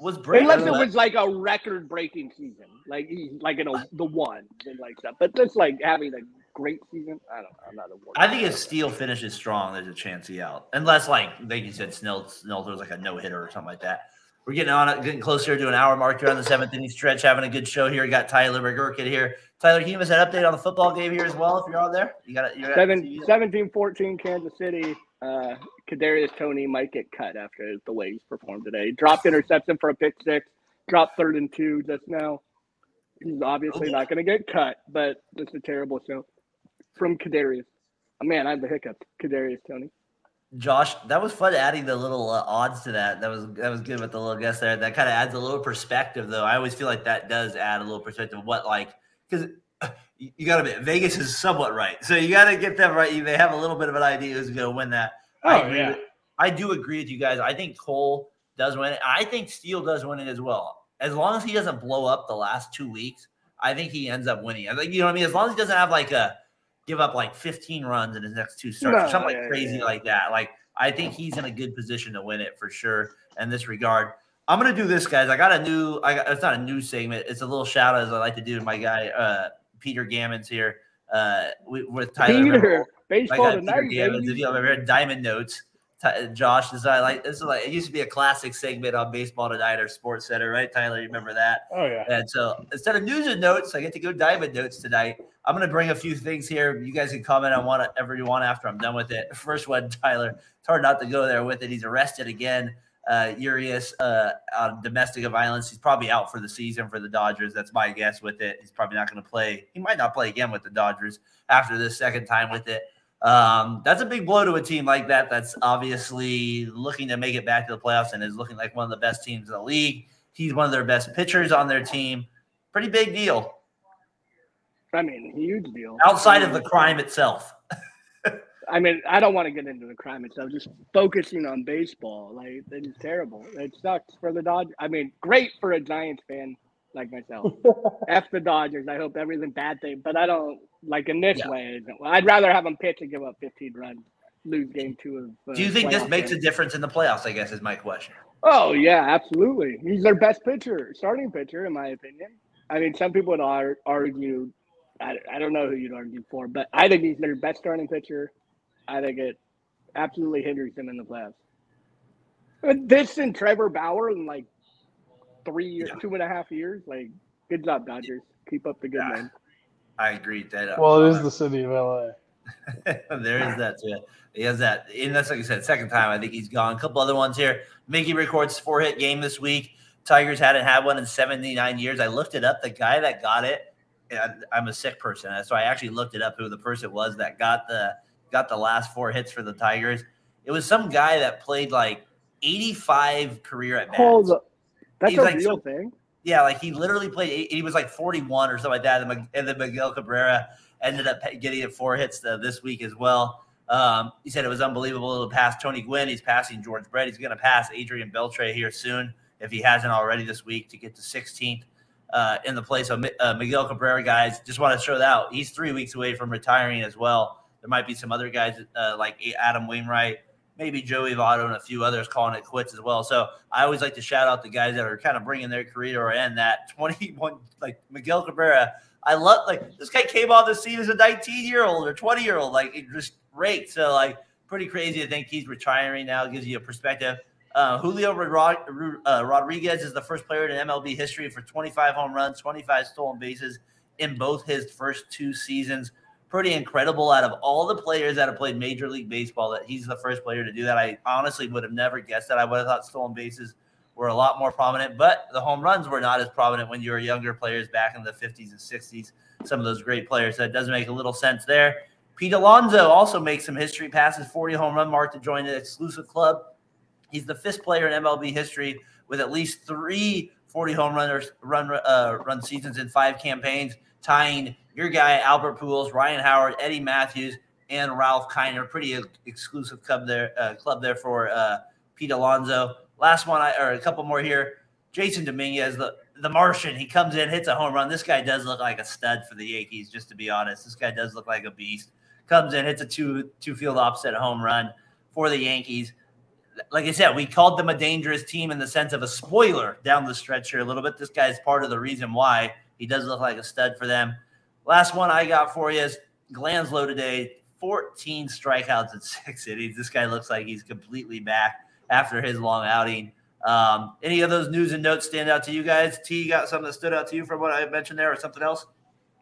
S3: Was
S4: Unless it was like a record-breaking season, like he's like in a, the one and like stuff. But just like having a great season, I don't know. I'm not a word.
S3: I think if Steele finishes strong, there's a chance he out. Unless, like, like you said, Snell, Snell throws like a no hitter or something like that. We're getting on it, getting closer to an hour mark here on the seventh inning stretch, having a good show here. We got Tyler McGurkin here. Tyler, can you give us an update on the football game here as well if you're on there? You got it. You're at
S4: Seven,
S3: TV?
S4: 17-14 Kansas City. Uh, Kadarius Toney might get cut after the way he's performed today. Dropped interception for a pick six. Dropped third and two just now. He's obviously not going to get cut, but just a terrible show from Kadarius. Oh, man, I have the hiccups. Kadarius Toney.
S3: Josh, that was fun adding the little uh, odds to that. That was that was good with the little guess there. That kind of adds a little perspective, though. I always feel like that does add a little perspective what like because you, you got to Vegas is somewhat right, so you got to get them right. You- They have a little bit of an idea who's going to win that. I
S2: Oh
S3: agree
S2: yeah,
S3: with- I do agree with you guys. I think Cole does win it. I think Steele does win it as well. As long as he doesn't blow up the last two weeks, I think he ends up winning. I think you know what I mean. As long as he doesn't have like a give up like 15 runs in his next two starts, or
S4: No,
S3: something
S4: yeah,
S3: like crazy
S4: yeah.
S3: like that. Like I think he's in a good position to win it for sure. In this regard, I'm gonna do this, guys. I got a new. I got, it's not a new segment. It's a little shout out as I like to do to my guy uh, Peter Gammons here uh, with, with Tyler.
S4: Peter,
S3: I
S4: baseball
S3: Peter
S4: tonight,
S3: Gammons. If you heard Diamond Notes, Ty- Josh, this is I like. This is like it used to be a classic segment on Baseball Tonight or Sports Center, right? Tyler, you remember that?
S2: oh yeah.
S3: And so instead of news and notes, I get to go diamond notes tonight. I'm going to bring a few things here. You guys can comment on whatever you want after I'm done with it. First one, Tyler. It's hard not to go there with it. He's arrested again. Uh, Urias uh, on domestic violence. He's probably out for the season for the Dodgers. That's my guess with it. He's probably not going to play. He might not play again with the Dodgers after this second time with it. Um, that's a big blow to a team like that. That's obviously looking to make it back to the playoffs and is looking like one of the best teams in the league. He's one of their best pitchers on their team. Pretty big deal
S4: I mean, huge deal.
S3: outside of the crime itself.
S4: I mean, I don't want to get into the crime itself. Just focusing on baseball, like it's terrible. It sucks for the Dodgers. I mean, great for a Giants fan like myself. F the Dodgers. I hope everything bad thing, but I don't like in this
S3: Yeah.
S4: way. I'd rather have them pitch and give up 15 runs, lose game two of. Uh,
S3: Do you think this
S4: playoff
S3: makes a difference in the playoffs? I guess is my question.
S4: Oh yeah, absolutely. He's their best pitcher, starting pitcher, in my opinion. I mean, some people would argue. I, I don't know who you'd argue for, but I think he's their best starting pitcher. I think it absolutely hinders them in the playoffs. But This and Trevor Bauer and like three years,
S3: Yeah.
S4: two and a half years. Like, good job, Dodgers. Keep up the good
S3: Yeah.
S4: name.
S3: I agree that. uh,
S2: Well, it is the city of LA.
S3: there is that too. He has that, and that's like I said, second time. I think he's gone. A couple other ones here. Mickey records four hit game this week. Tigers hadn't had one in 79 years. I looked it up. The guy that got it, and I'm a sick person, so I actually looked it up who the person was that got the got the last four hits for the Tigers. It was some guy that played like 85 career at bats.
S4: Hold up. That's
S3: He's
S4: a
S3: like
S4: real thing.
S3: Yeah, like he literally played. He was like 41 or something like that. And, and then Miguel Cabrera ended up getting it four hits uh, this week as well. Um, he said it was unbelievable to pass Tony Gwynn. He's passing George Brett. He's going to pass Adrian Beltre here soon if he hasn't already this week to get to 16th uh, in the place. So Mi- uh, Miguel Cabrera, guys, just want to show that out. He's three weeks away from retiring as well. There might be some other guys uh, like Adam Wainwright, maybe Joey Votto, and a few others calling it quits as well. So I always like to shout out the guys that are kind of bringing their career or end that 21, like Miguel Cabrera I love like this guy came on the scene as a 19 year old or 20 year old, like it just great. So like pretty crazy to think he's retiring now. Gives you a perspective. Uh, Julio Rod- uh, Rodriguez is the first player in MLB history for 25 home runs, 25 stolen bases in both his first two seasons. Pretty incredible out of all the players that have played Major League Baseball that he's the first player to do that. I honestly would have never guessed that. I would have thought stolen bases were a lot more prominent, but the home runs were not as prominent when you were younger players back in the 50s and 60s. Some of those great players. That does make a little sense there. Pete Alonso also makes some history, passes 40 home run mark to join the exclusive club. He's the fifth player in MLB history with at least three 40 home runners run uh, run seasons in five campaigns, tying your guy Albert Pujols, Ryan Howard, Eddie Mathews, and Ralph Kiner. Pretty exclusive club there, uh, club there for uh, Pete Alonso. Last one, I, or a couple more here. Jasson Dominguez, the the Martian, he comes in, hits a home run. This guy does look like a stud for the Yankees, just to be honest. This guy does look like a beast. Comes in, hits a two two field offset home run for the Yankees like I said, we called them a dangerous team in the sense of a spoiler down the stretch here a little bit. This guy's part of the reason why he does look like a stud for them. Last one I got for you is Glasnow today. 14 strikeouts in six innings. This guy looks like he's completely back after his long outing. Um, any of those news and notes stand out to you guys? T, you got something that stood out to you from what I mentioned there, or something else?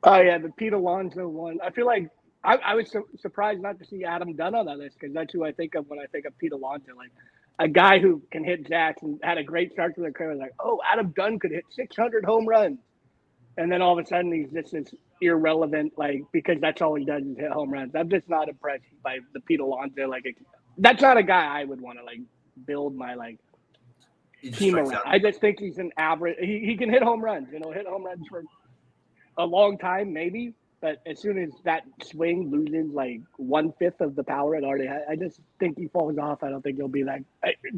S4: Oh yeah, the Pete Alonso one. I feel like I, I was su- surprised not to see Adam Dunn on that list because that's who I think of when I think of Pete Alonso, like a guy who can hit jacks and had a great start to their career. Like, oh, Adam Dunn could hit 600 home runs, and then all of a sudden he's just this irrelevant, like because that's all he does is hit home runs. I'm just not impressed by the Pete Alonso. Like, that's not a guy I would want to like build my like team around. I just think he's an average. He, he can hit home runs. You know, hit home runs for a long time, maybe, but as soon as that swing loses like one fifth of the power it already had, I just think he falls off. I don't think he'll be that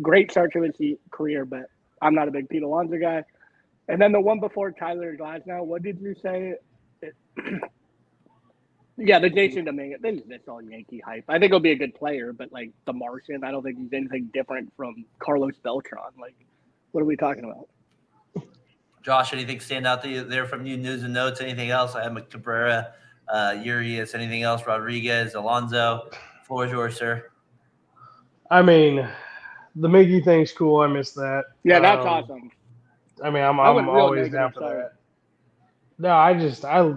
S4: great start to his career, but I'm not a big Pete Alonso guy. And then the one before Tyler Glasnow, what did you say? Yeah, the Jasson Dominguez. That's all Yankee hype. I think he'll be a good player, but like the Martian, I don't think he's anything different from Carlos Beltran. Like, what are we talking about?
S3: Josh, anything stand out to you there from you? News and notes? Anything else? I have Cabrera, uh, Urias. Anything else? Rodriguez, Alonso. Floor is yours, sir.
S2: I mean, the Miggy thing's cool. I missed that.
S4: Yeah, that's um, awesome.
S2: I mean, I'm, I'm always down for that. No, I just I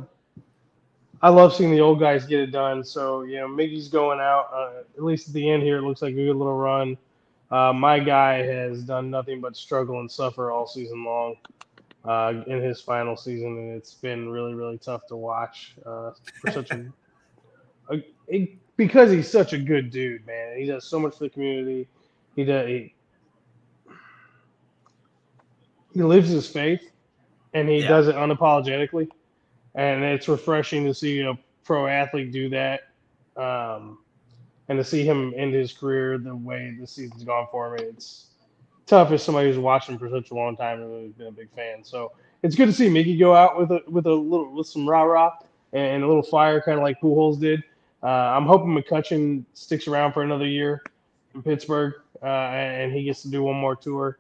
S2: I love seeing the old guys get it done. So you know, Miggy's going out. Uh, at least at the end here, it looks like a good little run. Uh, my guy has done nothing but struggle and suffer all season long uh, in his final season, and it's been really, really tough to watch uh, for such a, a it, because he's such a good dude, man. He does so much for the community. He does. He, he lives his faith, and he yeah. does it unapologetically, and it's refreshing to see a pro athlete do that. Um, and to see him end his career the way the season's gone for him, it's tough as somebody who's watched him for such a long time and has been a big fan. So it's good to see Miggy go out with a with a little with some rah rah and a little fire, kind of like Pujols did. Uh, I'm hoping McCutchen sticks around for another year in Pittsburgh uh, and he gets to do one more tour.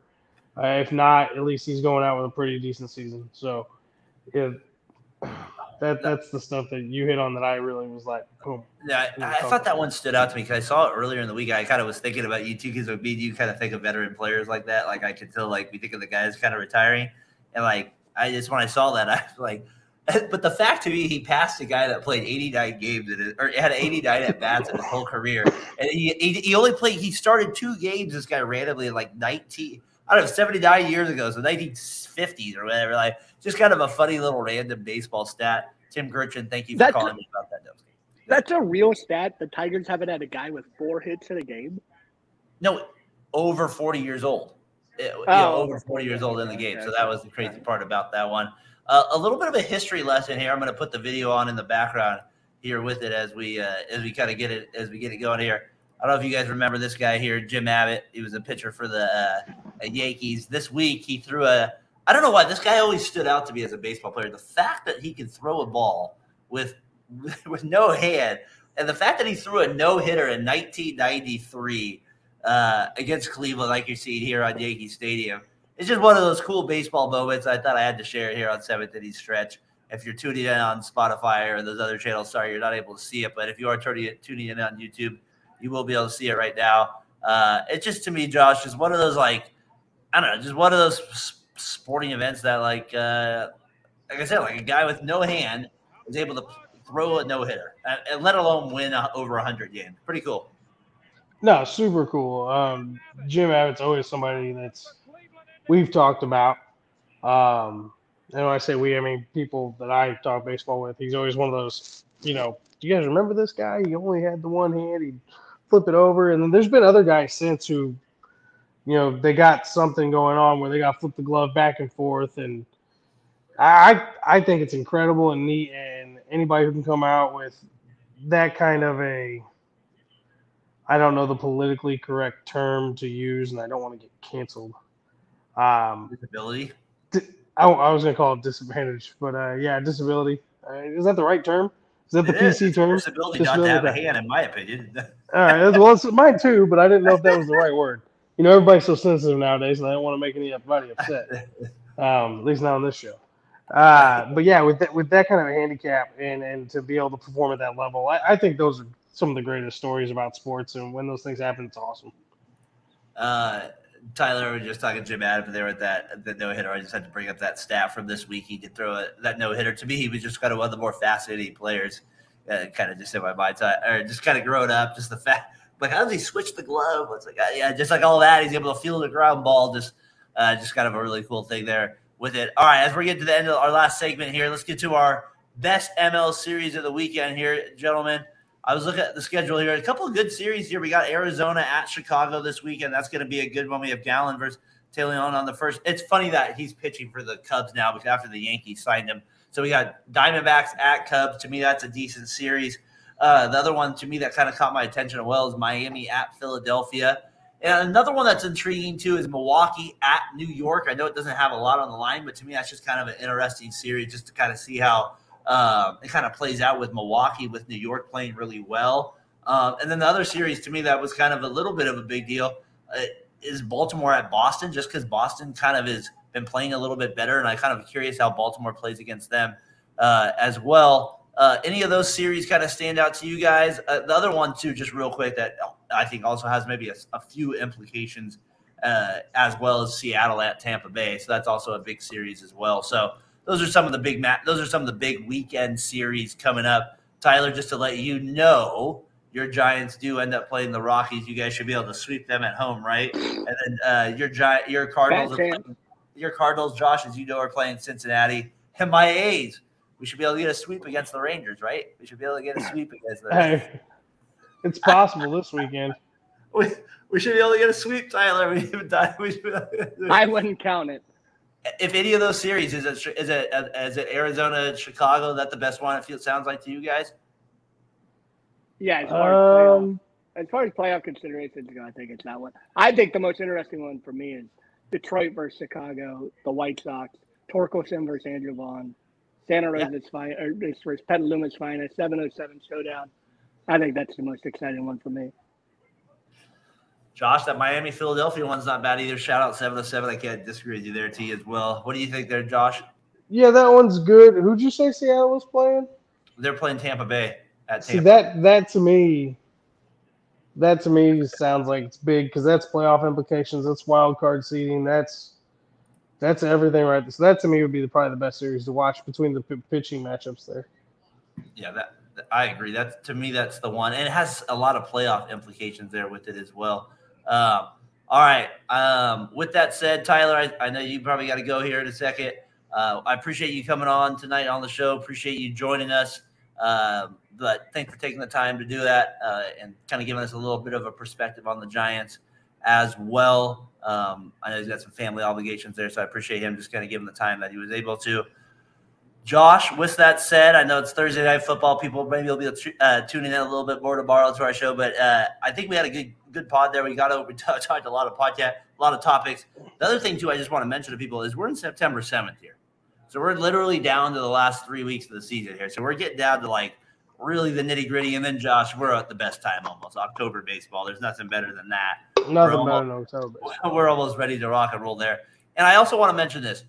S2: Uh, if not, at least he's going out with a pretty decent season. So, yeah, that that's the stuff that you hit on that I really was like, boom.
S3: Yeah, I, I thought that one stood out to me because I saw it earlier in the week. I kind of was thinking about you too because with me, you kind of think of veteran players like that. Like I could tell, like we think of the guys kind of retiring, and like I just when I saw that, I was like. But the fact to me, he passed a guy that played 89 games in his, or had 89 at bats in his whole career, and he, he, he only played. He started two games. This guy randomly like 19. I don't know, 79 years ago, so 1950s or whatever. Like, just kind of a funny little random baseball stat. Tim Gertchen, thank you for that's calling a, me about that.
S4: That's a real stat. The Tigers haven't had a guy with four hits in a game.
S3: No, over 40 years old. It, oh, know, over 40 years old in the game. So that was the crazy part about that one. Uh, a little bit of a history lesson here. I'm going to put the video on in the background here with it as we uh, as we kind of get it as we get it going here. I don't know if you guys remember this guy here, Jim Abbott. He was a pitcher for the uh, Yankees. This week, he threw a. I don't know why this guy always stood out to me as a baseball player. The fact that he can throw a ball with with no hand, and the fact that he threw a no hitter in 1993 uh, against Cleveland, like you're seeing here on Yankee Stadium, it's just one of those cool baseball moments. I thought I had to share here on Seventh Inning Stretch. If you're tuning in on Spotify or those other channels, sorry, you're not able to see it. But if you are tuning in on YouTube, you will be able to see it right now. Uh, it just to me, Josh, is one of those like I don't know, just one of those sporting events that like uh, like I said, like a guy with no hand is able to throw a no hitter, and, and let alone win uh, over hundred games. Pretty cool.
S2: No, super cool. Um, Jim Abbott's always somebody that's we've talked about. Um, and when I say we, I mean people that I talk baseball with. He's always one of those. You know, do you guys remember this guy? He only had the one hand. He'd flip it over, and then there's been other guys since who, you know, they got something going on where they got to flip the glove back and forth, and I I think it's incredible and neat, and anybody who can come out with that kind of a I don't know the politically correct term to use, and I don't want to get canceled. Um,
S3: Disability.
S2: I, I was going to call it disadvantage, but uh, yeah, disability. Uh, is that the right term? Is that the
S3: It is.
S2: PC
S3: It's a
S2: term?
S3: Disability not to have a hand, in my opinion.
S2: All right, well, it's mine too, but I didn't know if that was the right word. You know, everybody's so sensitive nowadays, and I don't want to make anybody upset. Um, at least not on this show. Uh, but yeah, with that, with that kind of a handicap and and to be able to perform at that level, I, I think those are some of the greatest stories about sports. And when those things happen, it's awesome.
S3: Uh, Tyler, we were just talking to Jim Adams there with that the no hitter. I just had to bring up that stat from this week. He did throw a, that no hitter. To me, he was just kind of one of the more fascinating players. Uh, kind of just in my mind, so I, or just kind of growing up. Just the fact, like, how does he switch the glove? It's like, yeah, just like all that. He's able to feel the ground ball. Just, uh, just kind of a really cool thing there with it. All right, as we're getting to the end of our last segment here, let's get to our best ML series of the weekend here, gentlemen. I was looking at the schedule here. A couple of good series here. We got Arizona at Chicago this weekend. That's going to be a good one. We have Gallen versus Taylor on the first. It's funny that he's pitching for the Cubs now because after the Yankees signed him. So we got Diamondbacks at Cubs. To me, that's a decent series. Uh, the other one to me that kind of caught my attention as well is Miami at Philadelphia. And another one that's intriguing too is Milwaukee at New York. I know it doesn't have a lot on the line, but to me, that's just kind of an interesting series just to kind of see how um, it kind of plays out with Milwaukee, with New York playing really well. Um, and then the other series to me that was kind of a little bit of a big deal uh, is Baltimore at Boston, just because Boston kind of has been playing a little bit better. And I kind of curious how Baltimore plays against them uh, as well. Uh, any of those series kind of stand out to you guys? Uh, the other one, too, just real quick, that I think also has maybe a, a few implications uh, as well as Seattle at Tampa Bay. So that's also a big series as well. So those are some of the big ma- those are some of the big weekend series coming up. Tyler, just to let you know, your Giants do end up playing the Rockies. You guys should be able to sweep them at home, right? And then uh, your Gi- your Cardinals, are playing, your Cardinals, Josh, as you know, are playing Cincinnati. And my A's, we should be able to get a sweep against the Rangers, right? We should be able to get a sweep against them.
S2: Hey, it's possible this weekend.
S3: We, we should be able to get a sweep, Tyler. We. We should,
S4: I wouldn't count it.
S3: If any of those series is it is it is it Arizona, Chicago? That the best one? It feels sounds like to you guys.
S4: Yeah, as far as playoff,
S2: Um,
S4: as far as playoff considerations go, I think it's that one. I think the most interesting one for me is Detroit versus Chicago, the White Sox, Torkelson versus Andrew Vaughn, Santa Rosa's fine or this versus Petaluma's finest, 707 showdown. I think that's the most exciting one for me.
S3: Josh, that Miami Philadelphia one's not bad either. Shout out seven oh seven. I can't disagree with you there, T as well. What do you think there, Josh?
S2: yeah, that one's good. Who'd you say Seattle was playing?
S3: They're playing Tampa Bay at
S2: See that that to me, that to me sounds like it's big because that's playoff implications. That's wild card seeding. That's that's everything right there. So that to me would be the, probably the best series to watch between the p- pitching matchups there.
S3: Yeah, that I agree. That's to me, that's the one, and it has a lot of playoff implications there with it as well. Um, all right. Um, with that said, Tyler, I, I know you probably got to go here in a second. Uh, I appreciate you coming on tonight on the show. Appreciate you joining us. Um, but thanks for taking the time to do that uh, and kind of giving us a little bit of a perspective on the Giants as well. Um, I know he's got some family obligations there, so I appreciate him just kind of giving the time that he was able to. Josh, with that said, I know it's Thursday night football. People maybe will be uh, tuning in a little bit more tomorrow to our show, but uh, I think we had a good good pod there. We got over, we talked a lot of podcast, a lot of topics. The other thing too, I just want to mention to people is we're in September seventh here, so we're literally down to the last three weeks of the season here. So we're getting down to like really the nitty gritty. And then Josh, we're at the best time almost October baseball. There's nothing better than that.
S2: Nothing
S3: We're
S2: better than October.
S3: We're almost ready to rock and roll there. And I also want to mention this.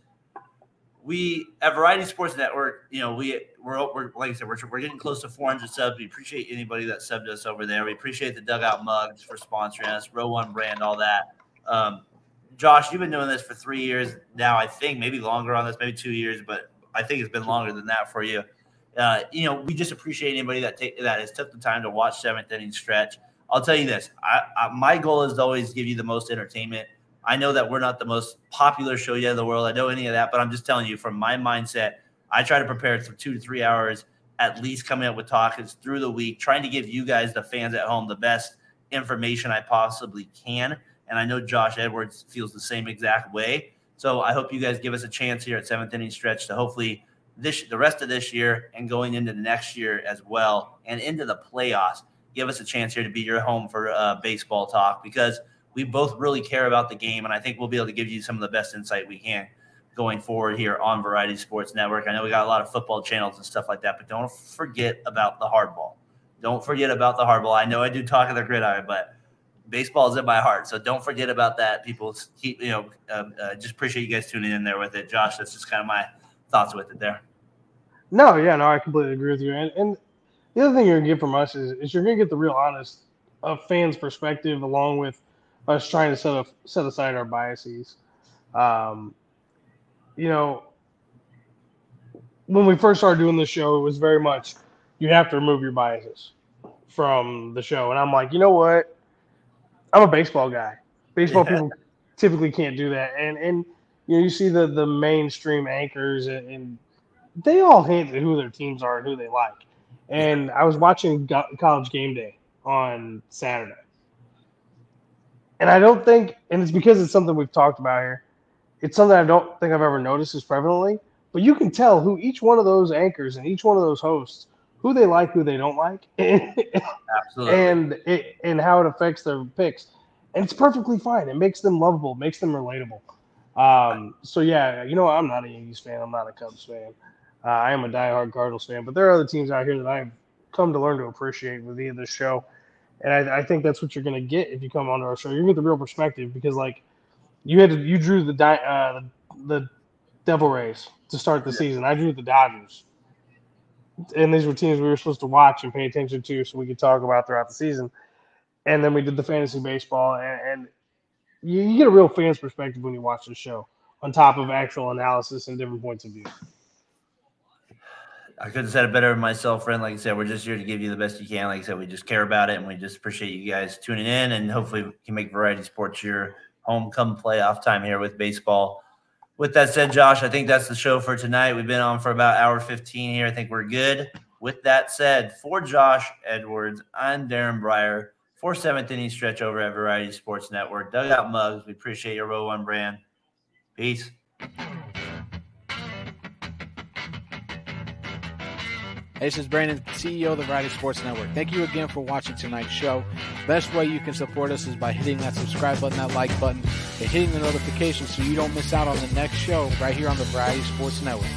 S3: We at Variety Sports Network, you know, we we're, we're like I said, we're, we're getting close to 400 subs. We appreciate anybody that subbed us over there. We appreciate the Dugout Mugs for sponsoring us, Row One Brand, all that. Um, Josh, you've been doing this for three years now. I think maybe longer on this, maybe two years, but I think it's been longer than that for you. Uh, you know, we just appreciate anybody that take that has took the time to watch seventh inning stretch. I'll tell you this: I, I, my goal is to always give you the most entertainment. I know that we're not the most popular show yet in the world. I know any of that, but I'm just telling you from my mindset, I try to prepare for two to three hours at least coming up with talks through the week, trying to give you guys, the fans at home, the best information I possibly can. And I know Josh Edwards feels the same exact way. So I hope you guys give us a chance here at seventh inning stretch to hopefully this the rest of this year and going into the next year as well and into the playoffs. Give us a chance here to be your home for uh, baseball talk because – we both really care about the game, and I think we'll be able to give you some of the best insight we can going forward here on Variety Sports Network. I know we got a lot of football channels and stuff like that, but don't forget about the hardball. Don't forget about the hardball. I know I do talk of the gridiron, but baseball is in my heart, so don't forget about that. People keep, you know, uh, uh, just appreciate you guys tuning in there with it. Josh, that's just kind of my thoughts with it there.
S2: No, yeah, no, I completely agree with you. And, and the other thing you're gonna get from us is, is you're gonna get the real honest of fans' perspective, along with us trying to set up, set aside our biases. Um, you know, when we first started doing the show, it was very much you have to remove your biases from the show, and I'm like, you know what? I'm a baseball guy. Baseball yeah. people typically can't do that, and and you know you see the the mainstream anchors and, and they all hint at who their teams are and who they like. And I was watching College Game Day on Saturday, and I don't think, and it's because it's something we've talked about here. It's something I don't think I've ever noticed as prevalently, but you can tell who each one of those anchors and each one of those hosts who they like, who they don't like,
S3: Absolutely.
S2: and it, and how it affects their picks. And it's perfectly fine. It makes them lovable, makes them relatable. Um, so yeah, you know, I'm not a Yankees fan. I'm not a Cubs fan. Uh, I am a diehard Cardinals fan, but there are other teams out here that I've come to learn to appreciate with via this show. And I, I think that's what you're going to get if you come onto our show. You're going to get the real perspective because, like, you had to, you drew the uh, the Devil Rays to start the yeah. season. I drew the Dodgers, and these were teams we were supposed to watch and pay attention to, so we could talk about throughout the season. And then we did the fantasy baseball, and, and you, you get a real fan's perspective when you watch the show, on top of actual analysis and different points of view.
S3: I could have said it better myself, friend. Like I said, we're just here to give you the best you can. Like I said, we just care about it, and we just appreciate you guys tuning in, and hopefully we can make Variety Sports your home come playoff time here with baseball. With that said, Josh, I think that's the show for tonight. We've been on for about hour 15 here. I think we're good. With that said, for Josh Edwards, I'm Daren Breyer for seventh inning stretch over at Variety Sports Network. Dugout Mugs, we appreciate your Row One brand. Peace.
S1: This is Brandon, CEO of the Variety Sports Network. Thank you again for watching tonight's show. Best way you can support us is by hitting that subscribe button, that like button, and hitting the notification so you don't miss out on the next show right here on the Variety Sports Network.